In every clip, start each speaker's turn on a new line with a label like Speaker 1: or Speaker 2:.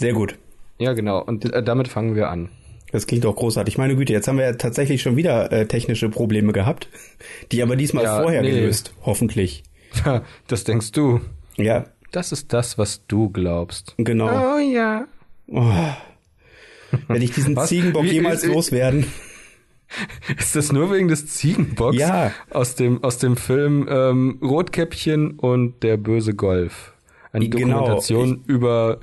Speaker 1: Sehr gut.
Speaker 2: Ja, genau. Und äh, damit fangen wir an.
Speaker 1: Das klingt auch großartig. Meine Güte, jetzt haben wir ja tatsächlich schon wieder äh, technische Probleme gehabt, die aber diesmal
Speaker 2: Ja,
Speaker 1: vorher
Speaker 2: nee.
Speaker 1: gelöst, hoffentlich.
Speaker 2: Das denkst du.
Speaker 1: Ja,
Speaker 2: Das ist das, was du glaubst.
Speaker 1: genau.
Speaker 2: Oh ja.
Speaker 1: Oh. Wenn ich diesen
Speaker 2: Was?
Speaker 1: Ziegenbock jemals loswerden.
Speaker 2: Ist das nur wegen des Ziegenbocks?
Speaker 1: Ja.
Speaker 2: Aus dem, aus dem Film ähm, Rotkäppchen und der böse Golf. Eine
Speaker 1: Genau.
Speaker 2: Dokumentation über,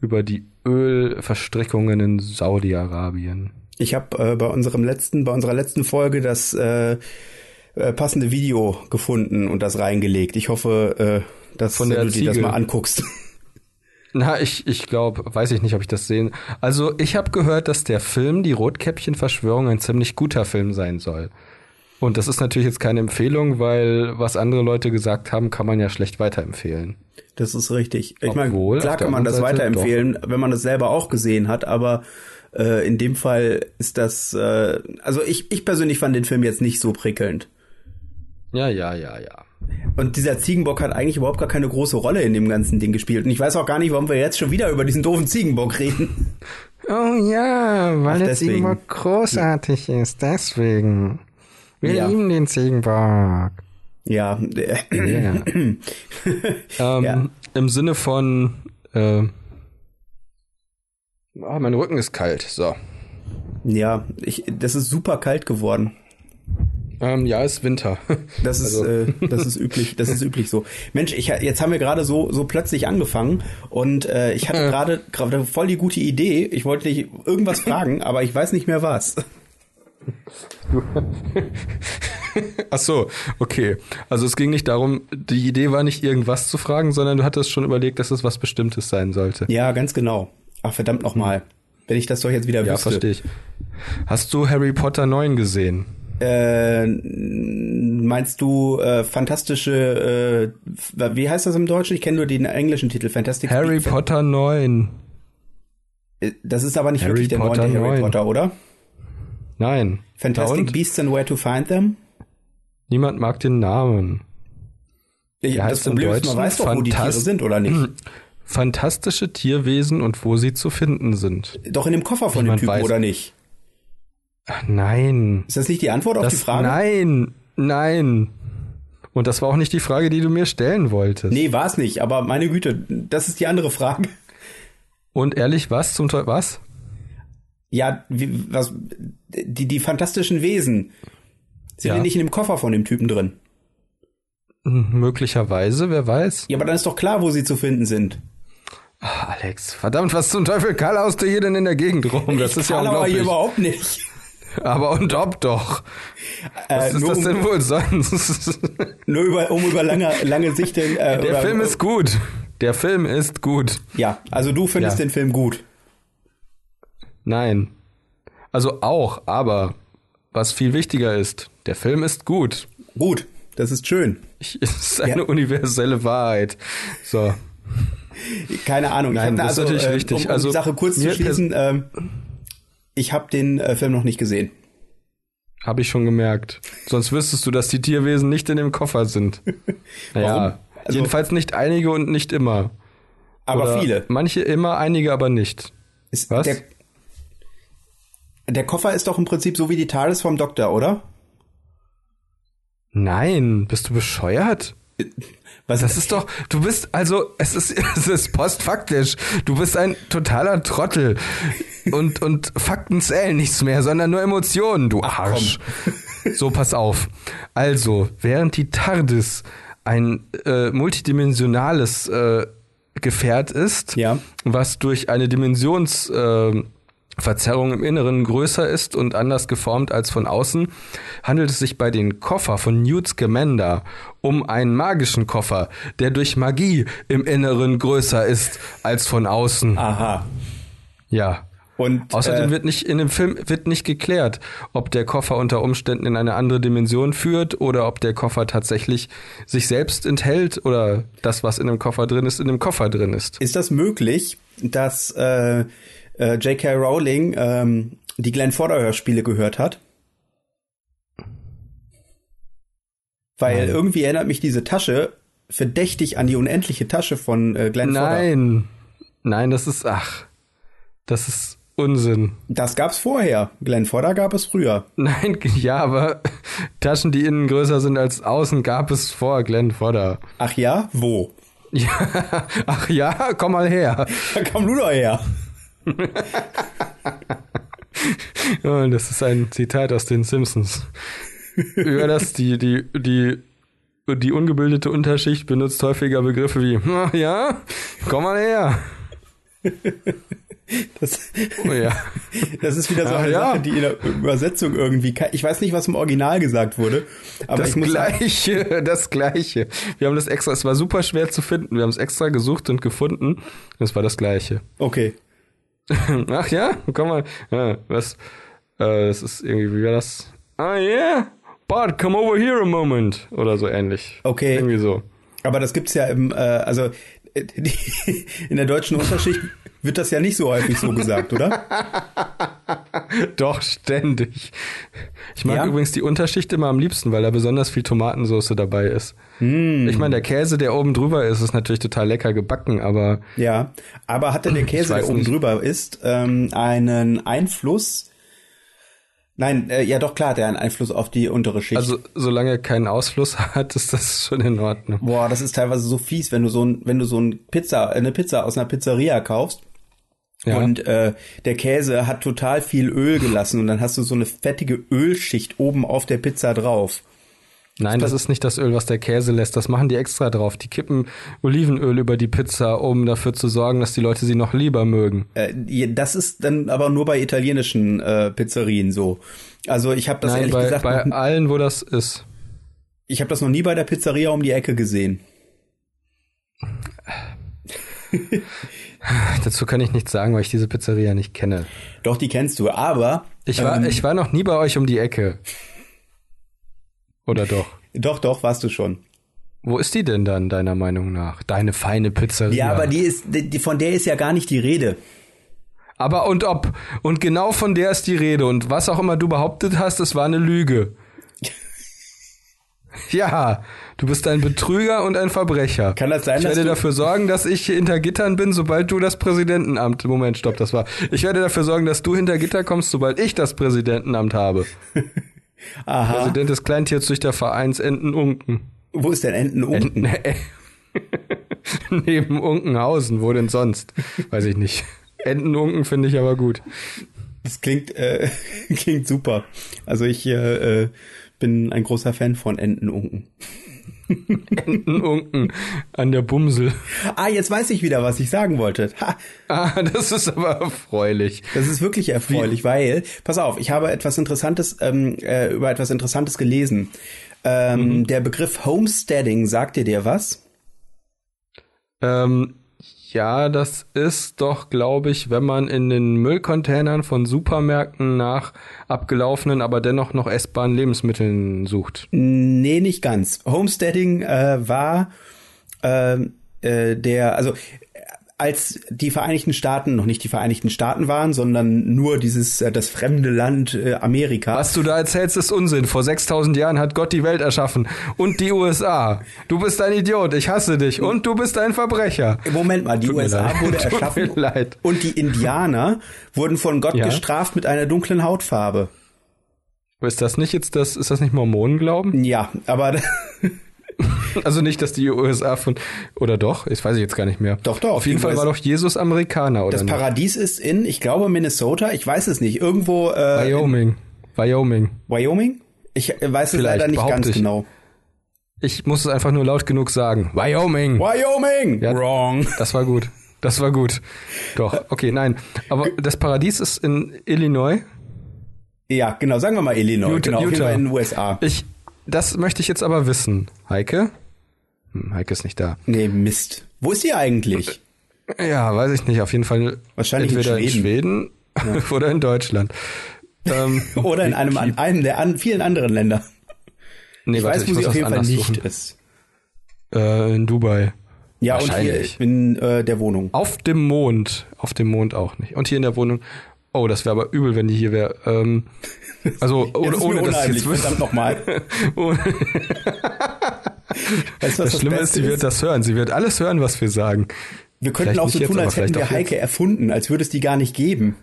Speaker 2: über die Ölverstrickungen in Saudi-Arabien.
Speaker 1: Ich habe äh, bei unserem letzten, bei unserer letzten Folge das äh, äh, passende Video gefunden und das reingelegt. Ich hoffe, äh, dass
Speaker 2: Von der
Speaker 1: du dir das mal anguckst.
Speaker 2: Na, ich, ich glaube, weiß ich nicht, ob ich das sehen. Also, ich habe gehört, dass der Film Die Rotkäppchen-Verschwörung ein ziemlich guter Film sein soll. Und das ist natürlich jetzt keine Empfehlung, weil was andere Leute gesagt haben, kann man ja schlecht weiterempfehlen.
Speaker 1: Das ist richtig. Ich meine, klar kann man das
Speaker 2: Seite
Speaker 1: weiterempfehlen, wenn man das selber auch gesehen hat, aber äh, in dem Fall ist das, äh, also ich, ich persönlich fand den Film jetzt nicht so prickelnd.
Speaker 2: Ja, ja, ja, ja.
Speaker 1: Und dieser Ziegenbock hat eigentlich überhaupt gar keine große Rolle in dem ganzen Ding gespielt. Und ich weiß auch gar nicht, warum wir jetzt schon wieder über diesen doofen Ziegenbock reden.
Speaker 2: Oh ja, weil
Speaker 1: Ach,
Speaker 2: der
Speaker 1: deswegen.
Speaker 2: Ziegenbock großartig ist, deswegen. Wir
Speaker 1: Ja.
Speaker 2: lieben den Ziegenbock.
Speaker 1: Ja, äh,
Speaker 2: Ja. ähm,
Speaker 1: Ja.
Speaker 2: Im Sinne von, äh, ah, mein Rücken ist kalt. So.
Speaker 1: ja, ich, das ist super kalt geworden.
Speaker 2: Ähm, ja, ist Winter.
Speaker 1: Das ist,
Speaker 2: Also-
Speaker 1: äh, das ist üblich, das ist üblich so. Mensch, ich, jetzt haben wir gerade so, so plötzlich angefangen und äh, ich hatte gerade gerade voll die gute Idee. Ich wollte dich irgendwas fragen, aber ich weiß nicht mehr was.
Speaker 2: Ach so, okay. Also es ging nicht darum, die Idee war nicht irgendwas zu fragen, sondern du hattest schon überlegt, dass es was Bestimmtes sein sollte.
Speaker 1: Ja, ganz genau. Ach, verdammt nochmal. Wenn ich das doch jetzt wieder
Speaker 2: Ja,
Speaker 1: wüsste.
Speaker 2: verstehe ich. Hast du Harry Potter 9 gesehen?
Speaker 1: Äh, meinst du äh, fantastische, äh, wie heißt das im Deutschen? Ich kenne nur den englischen Titel, Fantastic
Speaker 2: Harry
Speaker 1: Beasts.
Speaker 2: Potter 9.
Speaker 1: Äh, Das ist aber nicht
Speaker 2: Harry
Speaker 1: wirklich der
Speaker 2: Potter
Speaker 1: neunte Harry
Speaker 2: 9.
Speaker 1: Potter, oder?
Speaker 2: Nein.
Speaker 1: Fantastic? Beasts and Where to Find Them?
Speaker 2: Niemand mag den Namen. Der
Speaker 1: das Problem ist, man weiß doch, wo die Tiere sind, oder nicht?
Speaker 2: Fantastische Tierwesen und wo sie zu finden sind.
Speaker 1: Doch in dem Koffer von dem
Speaker 2: Niemand
Speaker 1: Typen,
Speaker 2: weiß.
Speaker 1: oder nicht?
Speaker 2: Ach, nein.
Speaker 1: Ist das nicht die Antwort auf
Speaker 2: Das,
Speaker 1: die Frage?
Speaker 2: Nein, nein. Und das war auch nicht die Frage, die du mir stellen wolltest.
Speaker 1: Nee, war es nicht, aber meine Güte, das ist die andere Frage.
Speaker 2: Und ehrlich, was zum Teufel, was?
Speaker 1: Ja, wie, was, die, die fantastischen Wesen sind
Speaker 2: Ja.
Speaker 1: ja nicht in dem Koffer von dem Typen drin.
Speaker 2: Hm, Möglicherweise, wer weiß.
Speaker 1: Ja, aber dann ist doch klar, wo sie zu finden sind.
Speaker 2: Ah, Alex, verdammt, was zum Teufel Karl haust du hier denn in der Gegend rum? Das ist ja unglaublich.
Speaker 1: hier überhaupt nicht.
Speaker 2: Aber und ob doch. Was
Speaker 1: Äh,
Speaker 2: ist das
Speaker 1: um,
Speaker 2: denn wohl sonst?
Speaker 1: nur über, um über lange, lange Sicht den, äh,
Speaker 2: Der
Speaker 1: oder,
Speaker 2: Film ist gut. Der Film ist gut.
Speaker 1: Ja, also du findest
Speaker 2: Ja.
Speaker 1: den Film gut.
Speaker 2: Nein. Also auch, aber was viel wichtiger ist, der Film ist gut.
Speaker 1: Gut, das ist schön.
Speaker 2: Ich, es ist eine
Speaker 1: Ja.
Speaker 2: universelle Wahrheit. So.
Speaker 1: Keine Ahnung.
Speaker 2: Nein, das ist natürlich
Speaker 1: äh,
Speaker 2: richtig.
Speaker 1: Um, um
Speaker 2: Also,
Speaker 1: die Sache kurz zu schließen, ähm, ich habe den äh, Film noch nicht gesehen.
Speaker 2: Habe ich schon gemerkt. Sonst wüsstest du, dass die Tierwesen nicht in dem Koffer sind. Naja,
Speaker 1: Warum? Also-
Speaker 2: jedenfalls nicht einige und nicht immer.
Speaker 1: Aber
Speaker 2: Oder
Speaker 1: viele.
Speaker 2: Manche immer, einige aber nicht.
Speaker 1: Ist
Speaker 2: Was?
Speaker 1: Der, der Koffer ist doch im Prinzip so wie die TARDIS vom Doktor, oder?
Speaker 2: Nein, bist du bescheuert?
Speaker 1: Was
Speaker 2: Das ist doch, du bist, also, es ist, es ist postfaktisch. Du bist ein totaler Trottel. Und, und Fakten zählen nichts mehr, sondern nur Emotionen, du Arsch. So, pass auf. Also, während die TARDIS ein äh, multidimensionales äh, Gefährt ist,
Speaker 1: Ja.
Speaker 2: was durch eine Dimensions äh, Verzerrung im Inneren größer ist und anders geformt als von außen, handelt es sich bei den Koffer von Newt Scamander um einen magischen Koffer, der durch Magie im Inneren größer ist als von außen.
Speaker 1: Aha.
Speaker 2: Ja.
Speaker 1: Und
Speaker 2: Außerdem
Speaker 1: äh,
Speaker 2: wird nicht in dem Film wird nicht geklärt, ob der Koffer unter Umständen in eine andere Dimension führt oder ob der Koffer tatsächlich sich selbst enthält oder das, was in dem Koffer drin ist, in dem Koffer drin ist.
Speaker 1: ist das möglich, dass äh, äh, J.K. Rowling ähm, die Glenn Fodder Hörspiele gehört hat? Weil
Speaker 2: Nein.
Speaker 1: irgendwie erinnert mich diese Tasche verdächtig an die unendliche Tasche von äh, Glenn Fodder.
Speaker 2: Nein. Nein, das ist ach. Das ist Unsinn.
Speaker 1: Das gab's vorher. Glenn Fodder gab es früher.
Speaker 2: Nein, ja, aber Taschen, die innen größer sind als außen, gab es vor Glenn Fodder.
Speaker 1: Ach ja? Wo?
Speaker 2: Ja, ach ja, komm mal her.
Speaker 1: Da komm du doch her.
Speaker 2: Und das ist ein Zitat aus den Simpsons. Über das die, die, die, die ungebildete Unterschicht benutzt häufiger Begriffe wie, "Ach ja, komm mal her.
Speaker 1: Das,
Speaker 2: Oh ja.
Speaker 1: das ist wieder so
Speaker 2: Ach
Speaker 1: eine
Speaker 2: ja.
Speaker 1: Sache, die in der Übersetzung irgendwie, ich weiß nicht, was im Original gesagt wurde, aber
Speaker 2: Das
Speaker 1: ich muss sagen,
Speaker 2: gleiche, das gleiche. Wir haben das extra, es war super schwer zu finden. Wir haben es extra gesucht und gefunden. Es war das gleiche.
Speaker 1: okay.
Speaker 2: Ach ja, komm mal. Ja, was? Äh, das ist irgendwie, wie war das? Ah yeah, Bart, come over here a moment. Oder so ähnlich.
Speaker 1: Okay.
Speaker 2: Irgendwie so.
Speaker 1: Aber das gibt's ja im, äh, also äh, in der deutschen Unterschicht wird das ja nicht so häufig so gesagt, oder?
Speaker 2: Doch, ständig. Ich mag
Speaker 1: Ja?
Speaker 2: übrigens die Unterschicht immer am liebsten, weil da besonders viel Tomatensauce dabei ist.
Speaker 1: Hm.
Speaker 2: Ich meine, der Käse, der oben drüber ist, ist natürlich total lecker gebacken, aber
Speaker 1: Ja, aber hat denn der Käse, der oben
Speaker 2: nicht.
Speaker 1: drüber ist, ähm, einen Einfluss? Nein, äh, ja doch klar, hat er einen Einfluss auf die untere Schicht.
Speaker 2: also solange er keinen Ausfluss hat, ist das schon in Ordnung.
Speaker 1: Boah, das ist teilweise so fies, wenn du so ein, wenn du so ein Pizza, eine Pizza aus einer Pizzeria kaufst
Speaker 2: Ja.
Speaker 1: und äh, der Käse hat total viel Öl gelassen und dann hast du so eine fettige Ölschicht oben auf der Pizza drauf.
Speaker 2: Nein, das ist nicht das Öl, was der Käse lässt. Das machen die extra drauf. Die kippen Olivenöl über die Pizza, um dafür zu sorgen, dass die Leute sie noch lieber mögen.
Speaker 1: Äh, das ist dann aber nur bei italienischen äh, Pizzerien so. Also ich habe das
Speaker 2: Nein,
Speaker 1: ehrlich
Speaker 2: bei,
Speaker 1: gesagt,
Speaker 2: bei allen, wo das ist.
Speaker 1: ich habe das noch nie bei der Pizzeria um die Ecke gesehen.
Speaker 2: Dazu kann ich nichts sagen, weil ich diese Pizzeria nicht kenne.
Speaker 1: Doch, die kennst du, aber
Speaker 2: Ich war,
Speaker 1: ähm,
Speaker 2: ich war noch nie bei euch um die Ecke. Oder doch?
Speaker 1: doch, doch, warst du schon.
Speaker 2: Wo ist die denn dann, deiner Meinung nach? Deine feine Pizzeria.
Speaker 1: Ja, aber die ist, die, von der ist ja gar nicht die Rede.
Speaker 2: Aber und ob. Und genau von der ist die Rede. Und was auch immer du behauptet hast, es war eine Lüge. Ja, du bist ein Betrüger und ein Verbrecher.
Speaker 1: Kann das sein,
Speaker 2: ich werde dafür sorgen, dass ich hinter Gittern bin, sobald du das Präsidentenamt. Moment, stopp, das war. Ich werde dafür sorgen, dass du hinter Gitter kommst, sobald ich das Präsidentenamt habe.
Speaker 1: Aha.
Speaker 2: Präsident des Kleintierzüchtervereins Enten-Unken.
Speaker 1: Wo ist denn Enten unten?
Speaker 2: Enten Neben Unkenhausen, wo denn sonst? Weiß ich nicht. Entenunken finde ich aber gut.
Speaker 1: Das klingt, äh, klingt super. Also ich äh, äh, bin ein großer Fan von Entenunken.
Speaker 2: Entenunken an der Bumsel.
Speaker 1: Ah, jetzt weiß ich wieder, was ich sagen wollte. Ha,
Speaker 2: Ah, das ist aber erfreulich.
Speaker 1: das ist wirklich erfreulich, weil, pass auf, ich habe etwas Interessantes, ähm, äh, über etwas Interessantes gelesen. Ähm, Der Begriff Homesteading, sagt dir dir was?
Speaker 2: Ähm, ja, das ist doch, glaube ich, wenn man in den Müllcontainern von Supermärkten nach abgelaufenen, aber dennoch noch essbaren Lebensmitteln sucht.
Speaker 1: Nee, nicht ganz. Homesteading äh, war ähm, äh, der, also äh, als die Vereinigten Staaten noch nicht die Vereinigten Staaten waren, sondern nur dieses äh, das fremde Land äh, Amerika.
Speaker 2: Was du da erzählst, ist Unsinn. Vor 6000 Jahren hat Gott die Welt erschaffen und die USA. Du bist ein Idiot, ich hasse dich und du bist ein Verbrecher.
Speaker 1: Moment mal, die
Speaker 2: Tut
Speaker 1: USA wurde erschaffen
Speaker 2: leid.
Speaker 1: und die Indianer wurden von Gott
Speaker 2: Ja.
Speaker 1: gestraft mit einer dunklen Hautfarbe.
Speaker 2: Ist das nicht jetzt das, ist das nicht Mormonenglauben?
Speaker 1: Ja, aber
Speaker 2: Also nicht, dass die USA von, oder doch? Ich weiß ich jetzt gar nicht mehr.
Speaker 1: Doch, doch,
Speaker 2: Auf jeden Fall war doch Jesus Amerikaner, oder
Speaker 1: das
Speaker 2: nicht?
Speaker 1: Paradies ist in, ich glaube Minnesota, ich weiß es nicht, irgendwo äh,
Speaker 2: Wyoming. Wyoming.
Speaker 1: Wyoming? Ich äh, weiß es
Speaker 2: Vielleicht,
Speaker 1: leider nicht ganz
Speaker 2: ich.
Speaker 1: genau.
Speaker 2: Ich muss es einfach nur laut genug sagen. Wyoming.
Speaker 1: Wyoming!
Speaker 2: Ja.
Speaker 1: Wrong.
Speaker 2: Das war gut. Das war gut. Doch, okay, nein. Aber das Paradies ist in Illinois.
Speaker 1: Ja, genau, sagen wir mal Illinois.
Speaker 2: Utah-
Speaker 1: genau,
Speaker 2: Utah.
Speaker 1: In den USA.
Speaker 2: Ich, das möchte ich jetzt aber wissen. Heike? Hm, Heike ist nicht da.
Speaker 1: Nee, Mist. Wo ist die eigentlich?
Speaker 2: Ja, weiß ich nicht. Auf jeden Fall
Speaker 1: Wahrscheinlich in
Speaker 2: entweder in
Speaker 1: Schweden.
Speaker 2: Schweden, oder in Deutschland. Ähm,
Speaker 1: Oder in einem, an einem der an, vielen anderen Länder.
Speaker 2: nee,
Speaker 1: Ich
Speaker 2: warte,
Speaker 1: weiß, wo sie auf jeden Fall nicht
Speaker 2: suchen.
Speaker 1: ist.
Speaker 2: Äh, in Dubai.
Speaker 1: Ja, und hier in äh, der Wohnung.
Speaker 2: Auf dem Mond. Auf dem Mond auch nicht. Und hier in der Wohnung. Oh, das wäre aber übel, wenn die hier wäre. Ähm, also
Speaker 1: Jetzt
Speaker 2: ohne,
Speaker 1: ist
Speaker 2: ohne dass ich jetzt
Speaker 1: verdammt nochmal. Weißt du,
Speaker 2: das Schlimme ist,
Speaker 1: Beste
Speaker 2: sie wird das hören. Sie wird alles hören, was wir sagen.
Speaker 1: Wir könnten auch so tun, als hätten wir Heike jetzt. erfunden, als würde es die gar nicht geben.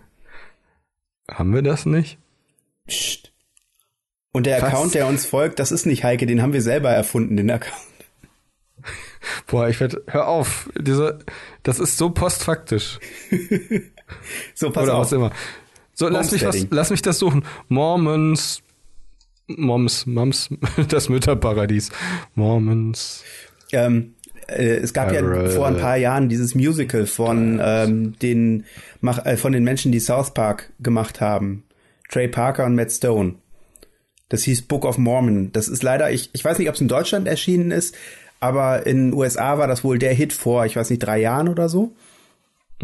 Speaker 2: Haben wir das nicht?
Speaker 1: Psst. Und der Was? Account, der uns folgt, das ist nicht Heike, den haben wir selber erfunden, den Account.
Speaker 2: Boah, ich werde, hör auf, diese, das ist so postfaktisch.
Speaker 1: so, pass Oder auf. was immer.
Speaker 2: So, lass mich, was, lass mich das suchen. Mormons, Moms, Moms, das Mütterparadies. Mormons.
Speaker 1: Ähm, äh, es gab ja vor ein paar Jahren dieses Musical von ähm, den mach, äh, von den Menschen, die South Park gemacht haben. Trey Parker und Matt Stone. Das hieß Book of Mormon. Das ist leider, ich, ich weiß nicht, ob es in Deutschland erschienen ist, aber in den USA war das wohl der Hit vor, ich weiß nicht, drei Jahren oder so.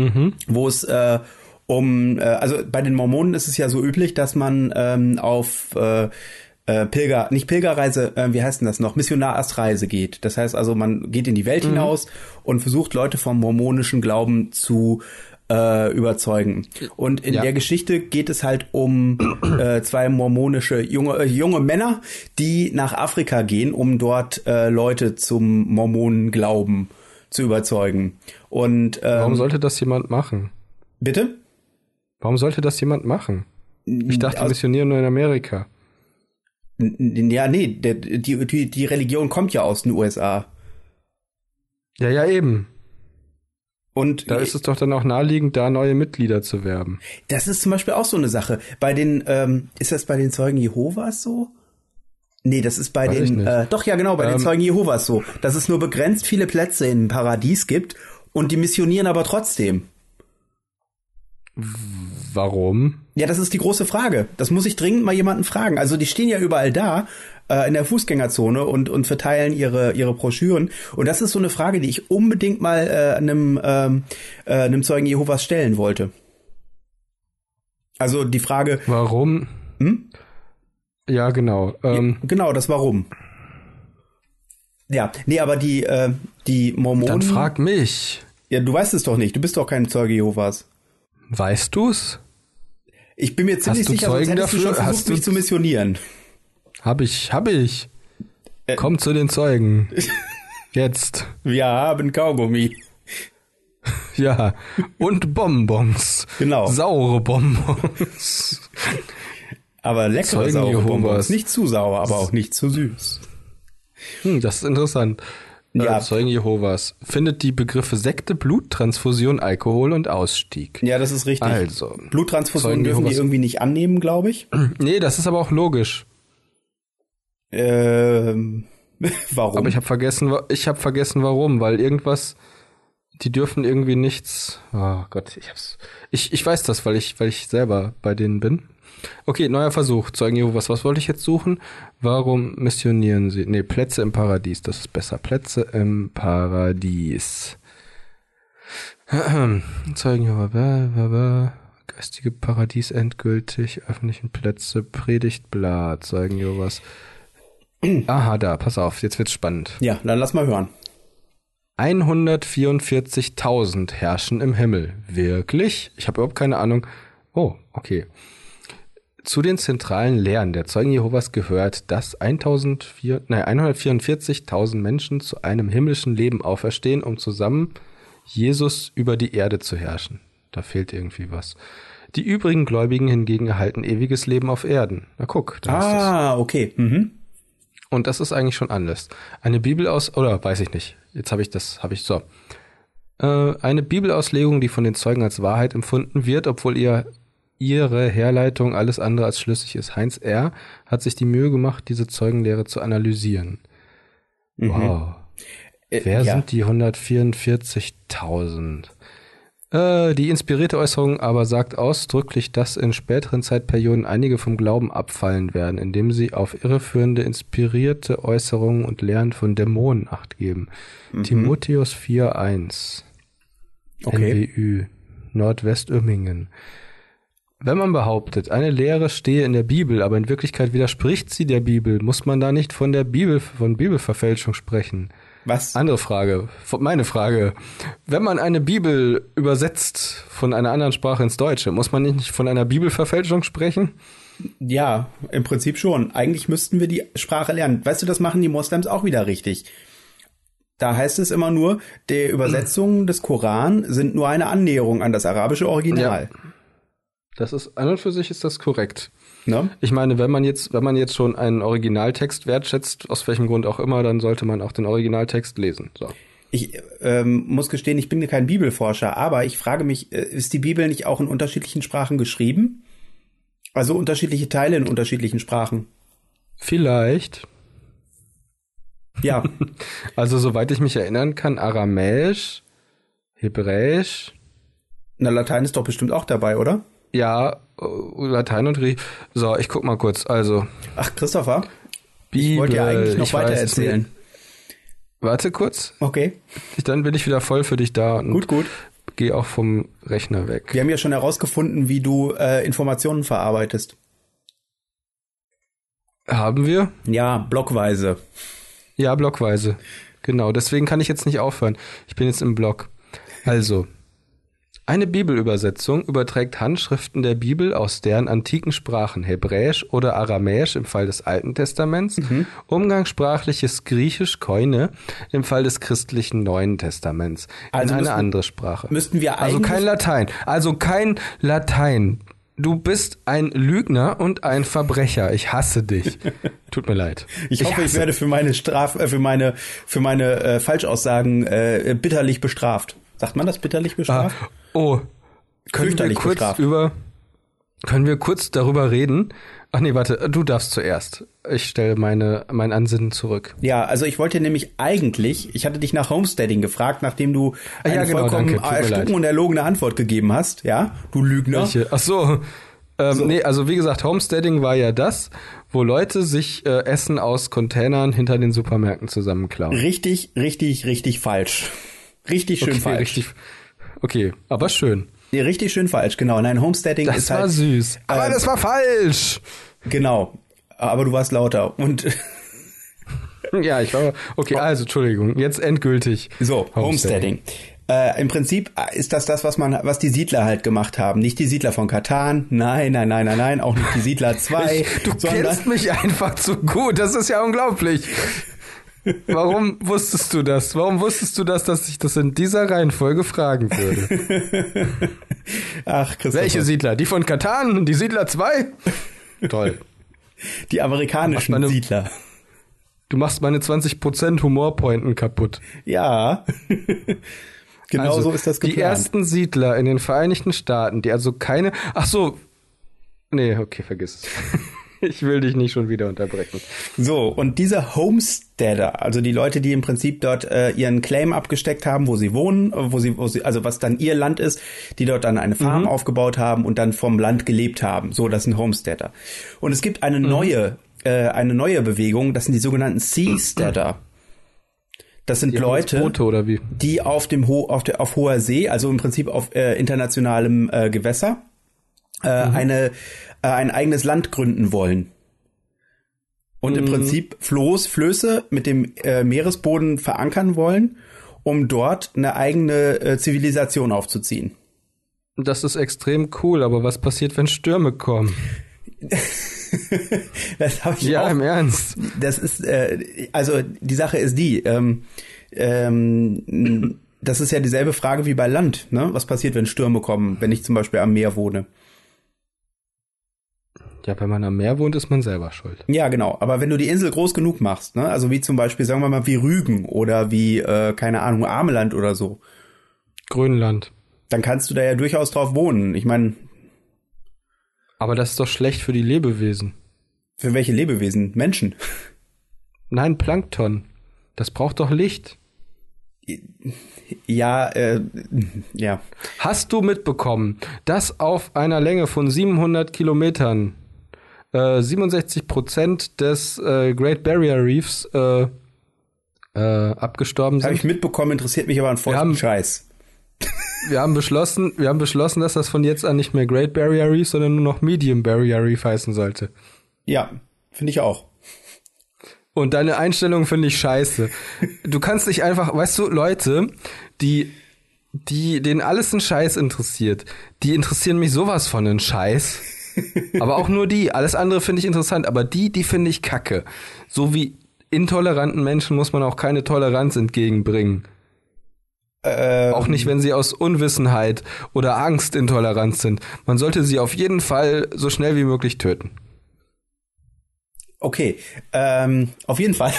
Speaker 1: Mhm. Wo es äh, um, äh, also bei den Mormonen ist es ja so üblich, dass man ähm, auf äh, äh, Pilger, nicht Pilgerreise, äh, wie heißt denn das noch, Missionarsreise geht. Das heißt also, man geht in die Welt mhm. hinaus und versucht Leute vom mormonischen Glauben zu äh, überzeugen. Und in ja. der Geschichte geht es halt um äh, zwei mormonische junge, äh, junge Männer, die nach Afrika gehen, um dort äh, Leute zum Mormonenglauben zu überzeugen. Und ähm,
Speaker 2: warum sollte das jemand machen?
Speaker 1: Bitte?
Speaker 2: Warum sollte das jemand machen? Ich dachte, also, missionieren nur in Amerika.
Speaker 1: Ja, nee, der, die, die, die Religion kommt ja aus den USA.
Speaker 2: Ja, ja, eben. Und da ist es doch dann auch naheliegend, da neue Mitglieder zu werben.
Speaker 1: Das ist zum Beispiel auch so eine Sache. Bei den, ähm, ist das bei den Zeugen Jehovas so? Nee, das ist bei Weiß den, äh, doch ja genau, bei ähm, den Zeugen Jehovas so, dass es nur begrenzt viele Plätze im Paradies gibt und die missionieren aber trotzdem.
Speaker 2: Warum?
Speaker 1: Ja, das ist die große Frage. Das muss ich dringend mal jemanden fragen. Also die stehen ja überall da äh, in der Fußgängerzone und und verteilen ihre ihre Broschüren. Und das ist so eine Frage, die ich unbedingt mal äh, einem ähm, äh, einem Zeugen Jehovas stellen wollte. Also die Frage.
Speaker 2: Warum? Hm? Ja, genau.
Speaker 1: Ähm, ja, genau, das Warum. Ja, nee, aber die äh, die Mormonen. Dann
Speaker 2: frag mich.
Speaker 1: Ja, du weißt es doch nicht. Du bist doch kein Zeuge Jehovas.
Speaker 2: Weißt du's?
Speaker 1: Ich bin mir ziemlich sicher,
Speaker 2: Zeugen sonst
Speaker 1: dafür? du schon versucht, mich zu missionieren.
Speaker 2: Hab ich, hab ich. Äh, Komm zu den Zeugen. Jetzt.
Speaker 1: Wir haben Kaugummi.
Speaker 2: Ja, und Bonbons.
Speaker 1: Genau.
Speaker 2: Saure Bonbons.
Speaker 1: Aber leckere Zeugen saure Jehovas. Bonbons. Nicht zu sauer, aber auch nicht zu süß.
Speaker 2: Hm, das ist interessant. Ja. Äh, Zeugen Jehovas findet die Begriffe Sekte, Bluttransfusion, Alkohol und Ausstieg.
Speaker 1: Ja, das ist richtig.
Speaker 2: Also.
Speaker 1: Bluttransfusion Zeugen dürfen Jehovas. die irgendwie nicht annehmen, glaube ich.
Speaker 2: Nee, das ist aber auch logisch.
Speaker 1: Ähm, warum?
Speaker 2: Aber ich habe vergessen, ich habe vergessen, warum, weil irgendwas, die dürfen irgendwie nichts. Oh Gott, ich hab's. Ich, ich weiß das, weil ich, weil ich selber bei denen bin. Okay, neuer Versuch. Zeugen Jehovas. Was wollte ich jetzt suchen? Warum missionieren sie? Nee, Plätze im Paradies. Das ist besser. Plätze im Paradies. Zeugen Jehovas. Geistige Paradies endgültig. Öffentlichen Plätze. Predigtblatt. Zeugen Jehovas. Aha, da. Pass auf. Jetzt wird's spannend.
Speaker 1: Ja, dann lass mal hören.
Speaker 2: 144.000 herrschen im Himmel. Wirklich? Ich habe überhaupt keine Ahnung. Oh, okay. Zu den zentralen Lehren der Zeugen Jehovas gehört, dass 144.000 Menschen zu einem himmlischen Leben auferstehen, um zusammen Jesus über die Erde zu herrschen. Da fehlt irgendwie was. Die übrigen Gläubigen hingegen erhalten ewiges Leben auf Erden. Na guck,
Speaker 1: da Ah, okay. Mhm.
Speaker 2: Und das ist eigentlich schon alles. Eine Bibel aus, oder weiß ich nicht. Jetzt habe ich das, habe ich so. Äh, eine Bibelauslegung, die von den Zeugen als Wahrheit empfunden wird, obwohl ihr ihre Herleitung alles andere als schlüssig ist. Heinz R. hat sich die Mühe gemacht, diese Zeugenlehre zu analysieren. Mhm. Wow. Äh, Wer ja. sind die 144.000? Äh, die inspirierte Äußerung aber sagt ausdrücklich, dass in späteren Zeitperioden einige vom Glauben abfallen werden, indem sie auf irreführende, inspirierte Äußerungen und Lehren von Dämonen acht geben. Mhm. Timotheus 4.1 okay. NWÜ Nordwestömmingen. Wenn man behauptet, eine Lehre stehe in der Bibel, aber in Wirklichkeit widerspricht sie der Bibel, muss man da nicht von der Bibel, von Bibelverfälschung sprechen?
Speaker 1: Was?
Speaker 2: Andere Frage. Meine Frage. Wenn man eine Bibel übersetzt von einer anderen Sprache ins Deutsche, muss man nicht von einer Bibelverfälschung sprechen?
Speaker 1: Ja, im Prinzip schon. Eigentlich müssten wir die Sprache lernen. Weißt du, das machen die Moslems auch wieder richtig. Da heißt es immer nur, die Übersetzungen des Koran sind nur eine Annäherung an das arabische Original.
Speaker 2: Ja. Das ist an und für sich ist das korrekt.
Speaker 1: Ne?
Speaker 2: Ich meine, wenn man jetzt, wenn man jetzt schon einen Originaltext wertschätzt, aus welchem Grund auch immer, dann sollte man auch den Originaltext lesen. So.
Speaker 1: Ich ähm, muss gestehen, ich bin kein Bibelforscher, aber ich frage mich, äh, ist die Bibel nicht auch in unterschiedlichen Sprachen geschrieben? Also unterschiedliche Teile in unterschiedlichen Sprachen.
Speaker 2: Vielleicht.
Speaker 1: Ja.
Speaker 2: also soweit ich mich erinnern kann, Aramäisch, Hebräisch.
Speaker 1: Na, Latein ist doch bestimmt auch dabei, oder?
Speaker 2: Ja, äh, Latein und Griechisch. So, ich guck mal kurz. Also.
Speaker 1: Ach, Christopher.
Speaker 2: Bibel,
Speaker 1: ich wollte ja eigentlich noch weiter erzählen.
Speaker 2: Warte kurz.
Speaker 1: Okay.
Speaker 2: Dann bin ich wieder voll für dich da.
Speaker 1: gut, gut.
Speaker 2: Geh auch vom Rechner weg.
Speaker 1: Wir haben ja schon herausgefunden, wie du äh, Informationen verarbeitest.
Speaker 2: Haben wir?
Speaker 1: Ja, blockweise.
Speaker 2: Ja, blockweise. Genau, deswegen kann ich jetzt nicht aufhören. Ich bin jetzt im Block. Also, eine Bibelübersetzung überträgt Handschriften der Bibel aus deren antiken Sprachen Hebräisch oder Aramäisch im Fall des Alten Testaments, mhm. umgangssprachliches Griechisch Koine im Fall des christlichen Neuen Testaments also in eine andere Sprache.
Speaker 1: Müssten wir
Speaker 2: also kein Latein, also kein Latein. Du bist ein Lügner und ein Verbrecher. Ich hasse dich. Tut mir leid.
Speaker 1: Ich, ich hoffe, ich werde für meine Straf, äh, für meine, für meine äh, Falschaussagen äh, bitterlich bestraft. Sagt man das bitterlich bestraft?
Speaker 2: Ah, oh, können wir kurz bestraft. über, können wir kurz darüber reden? Ach nee, warte, du darfst zuerst. Ich stelle meine, mein Ansinnen zurück.
Speaker 1: Ja, also ich wollte nämlich eigentlich, ich hatte dich nach Homesteading gefragt, nachdem du eine ja, genau, vollkommen erstucken und erlogene Antwort gegeben hast, ja? Du Lügner.
Speaker 2: Welche? Ach so. Ähm, so. Nee, also wie gesagt, Homesteading war ja das, wo Leute sich äh, Essen aus Containern hinter den Supermärkten zusammenklauen.
Speaker 1: Richtig, richtig, richtig falsch. Richtig schön okay, falsch. Richtig,
Speaker 2: okay, aber schön.
Speaker 1: Nee, richtig schön falsch, genau. Nein, Homesteading
Speaker 2: das
Speaker 1: ist
Speaker 2: halt. Das war süß. Aber äh, das war falsch.
Speaker 1: Genau. Aber du warst lauter und.
Speaker 2: ja, ich war. Okay, also Entschuldigung. Jetzt endgültig.
Speaker 1: So, Homesteading. Homesteading. Äh, Im Prinzip ist das das, was man, was die Siedler halt gemacht haben. Nicht die Siedler von Katan. Nein, nein, nein, nein, nein. Auch nicht die Siedler 2.
Speaker 2: du kennst mich einfach zu gut. Das ist ja unglaublich. Warum wusstest du das? Warum wusstest du das, dass ich das in dieser Reihenfolge fragen würde?
Speaker 1: Ach, Christopher.
Speaker 2: Welche Siedler? Die von Katan? Die Siedler 2? Toll.
Speaker 1: Die amerikanischen meine, Siedler.
Speaker 2: Du machst meine 20% Humorpointen kaputt.
Speaker 1: Ja. genau also, so ist das geplant.
Speaker 2: Die ersten Siedler in den Vereinigten Staaten, die also keine. Ach so. Nee, okay, vergiss es. Ich will dich nicht schon wieder unterbrechen.
Speaker 1: So, und diese Homesteader, also die Leute, die im Prinzip dort äh, ihren Claim abgesteckt haben, wo sie wohnen, wo sie, wo sie, also was dann ihr Land ist, die dort dann eine Farm mhm. aufgebaut haben und dann vom Land gelebt haben. So, das sind Homesteader. Und es gibt eine mhm. neue, äh, eine neue Bewegung, das sind die sogenannten Seasteader. Das sind die Leute, die auf dem Ho auf, der, auf hoher See, also im Prinzip auf äh, internationalem äh, Gewässer, äh, mhm. eine äh, ein eigenes Land gründen wollen. Und mhm. im Prinzip Floß, Flöße mit dem äh, Meeresboden verankern wollen, um dort eine eigene äh, Zivilisation aufzuziehen.
Speaker 2: Das ist extrem cool, aber was passiert, wenn Stürme kommen?
Speaker 1: das habe ich
Speaker 2: ja
Speaker 1: auch,
Speaker 2: im Ernst.
Speaker 1: Das ist äh, also die Sache ist die. Ähm, ähm, das ist ja dieselbe Frage wie bei Land. Ne? Was passiert, wenn Stürme kommen, wenn ich zum Beispiel am Meer wohne?
Speaker 2: Ja, wenn man am Meer wohnt, ist man selber schuld.
Speaker 1: Ja, genau. Aber wenn du die Insel groß genug machst, ne, also wie zum Beispiel, sagen wir mal, wie Rügen oder wie, äh, keine Ahnung, Ameland oder so.
Speaker 2: Grönland.
Speaker 1: Dann kannst du da ja durchaus drauf wohnen. Ich meine.
Speaker 2: Aber das ist doch schlecht für die Lebewesen.
Speaker 1: Für welche Lebewesen? Menschen.
Speaker 2: Nein, Plankton. Das braucht doch Licht.
Speaker 1: Ja, äh, ja.
Speaker 2: Hast du mitbekommen, dass auf einer Länge von 700 Kilometern 67 äh, Prozent des äh, Great Barrier Reefs äh, äh, abgestorben sind.
Speaker 1: Habe ich mitbekommen, interessiert mich aber ein vollsten Scheiß.
Speaker 2: Wir haben beschlossen, wir haben beschlossen, dass das von jetzt an nicht mehr Great Barrier Reef, sondern nur noch Medium Barrier Reef heißen sollte.
Speaker 1: Ja, finde ich auch.
Speaker 2: Und deine Einstellung finde ich scheiße. Du kannst dich einfach, weißt du, Leute, die, die, denen alles ein Scheiß interessiert, die interessieren mich sowas von einen Scheiß. Aber auch nur die. Alles andere finde ich interessant, aber die, die finde ich kacke. So wie intoleranten Menschen muss man auch keine Toleranz entgegenbringen. Ähm, auch nicht, wenn sie aus Unwissenheit oder Angst intolerant sind. Man sollte sie auf jeden Fall so schnell wie möglich töten.
Speaker 1: Okay, ähm, auf jeden Fall.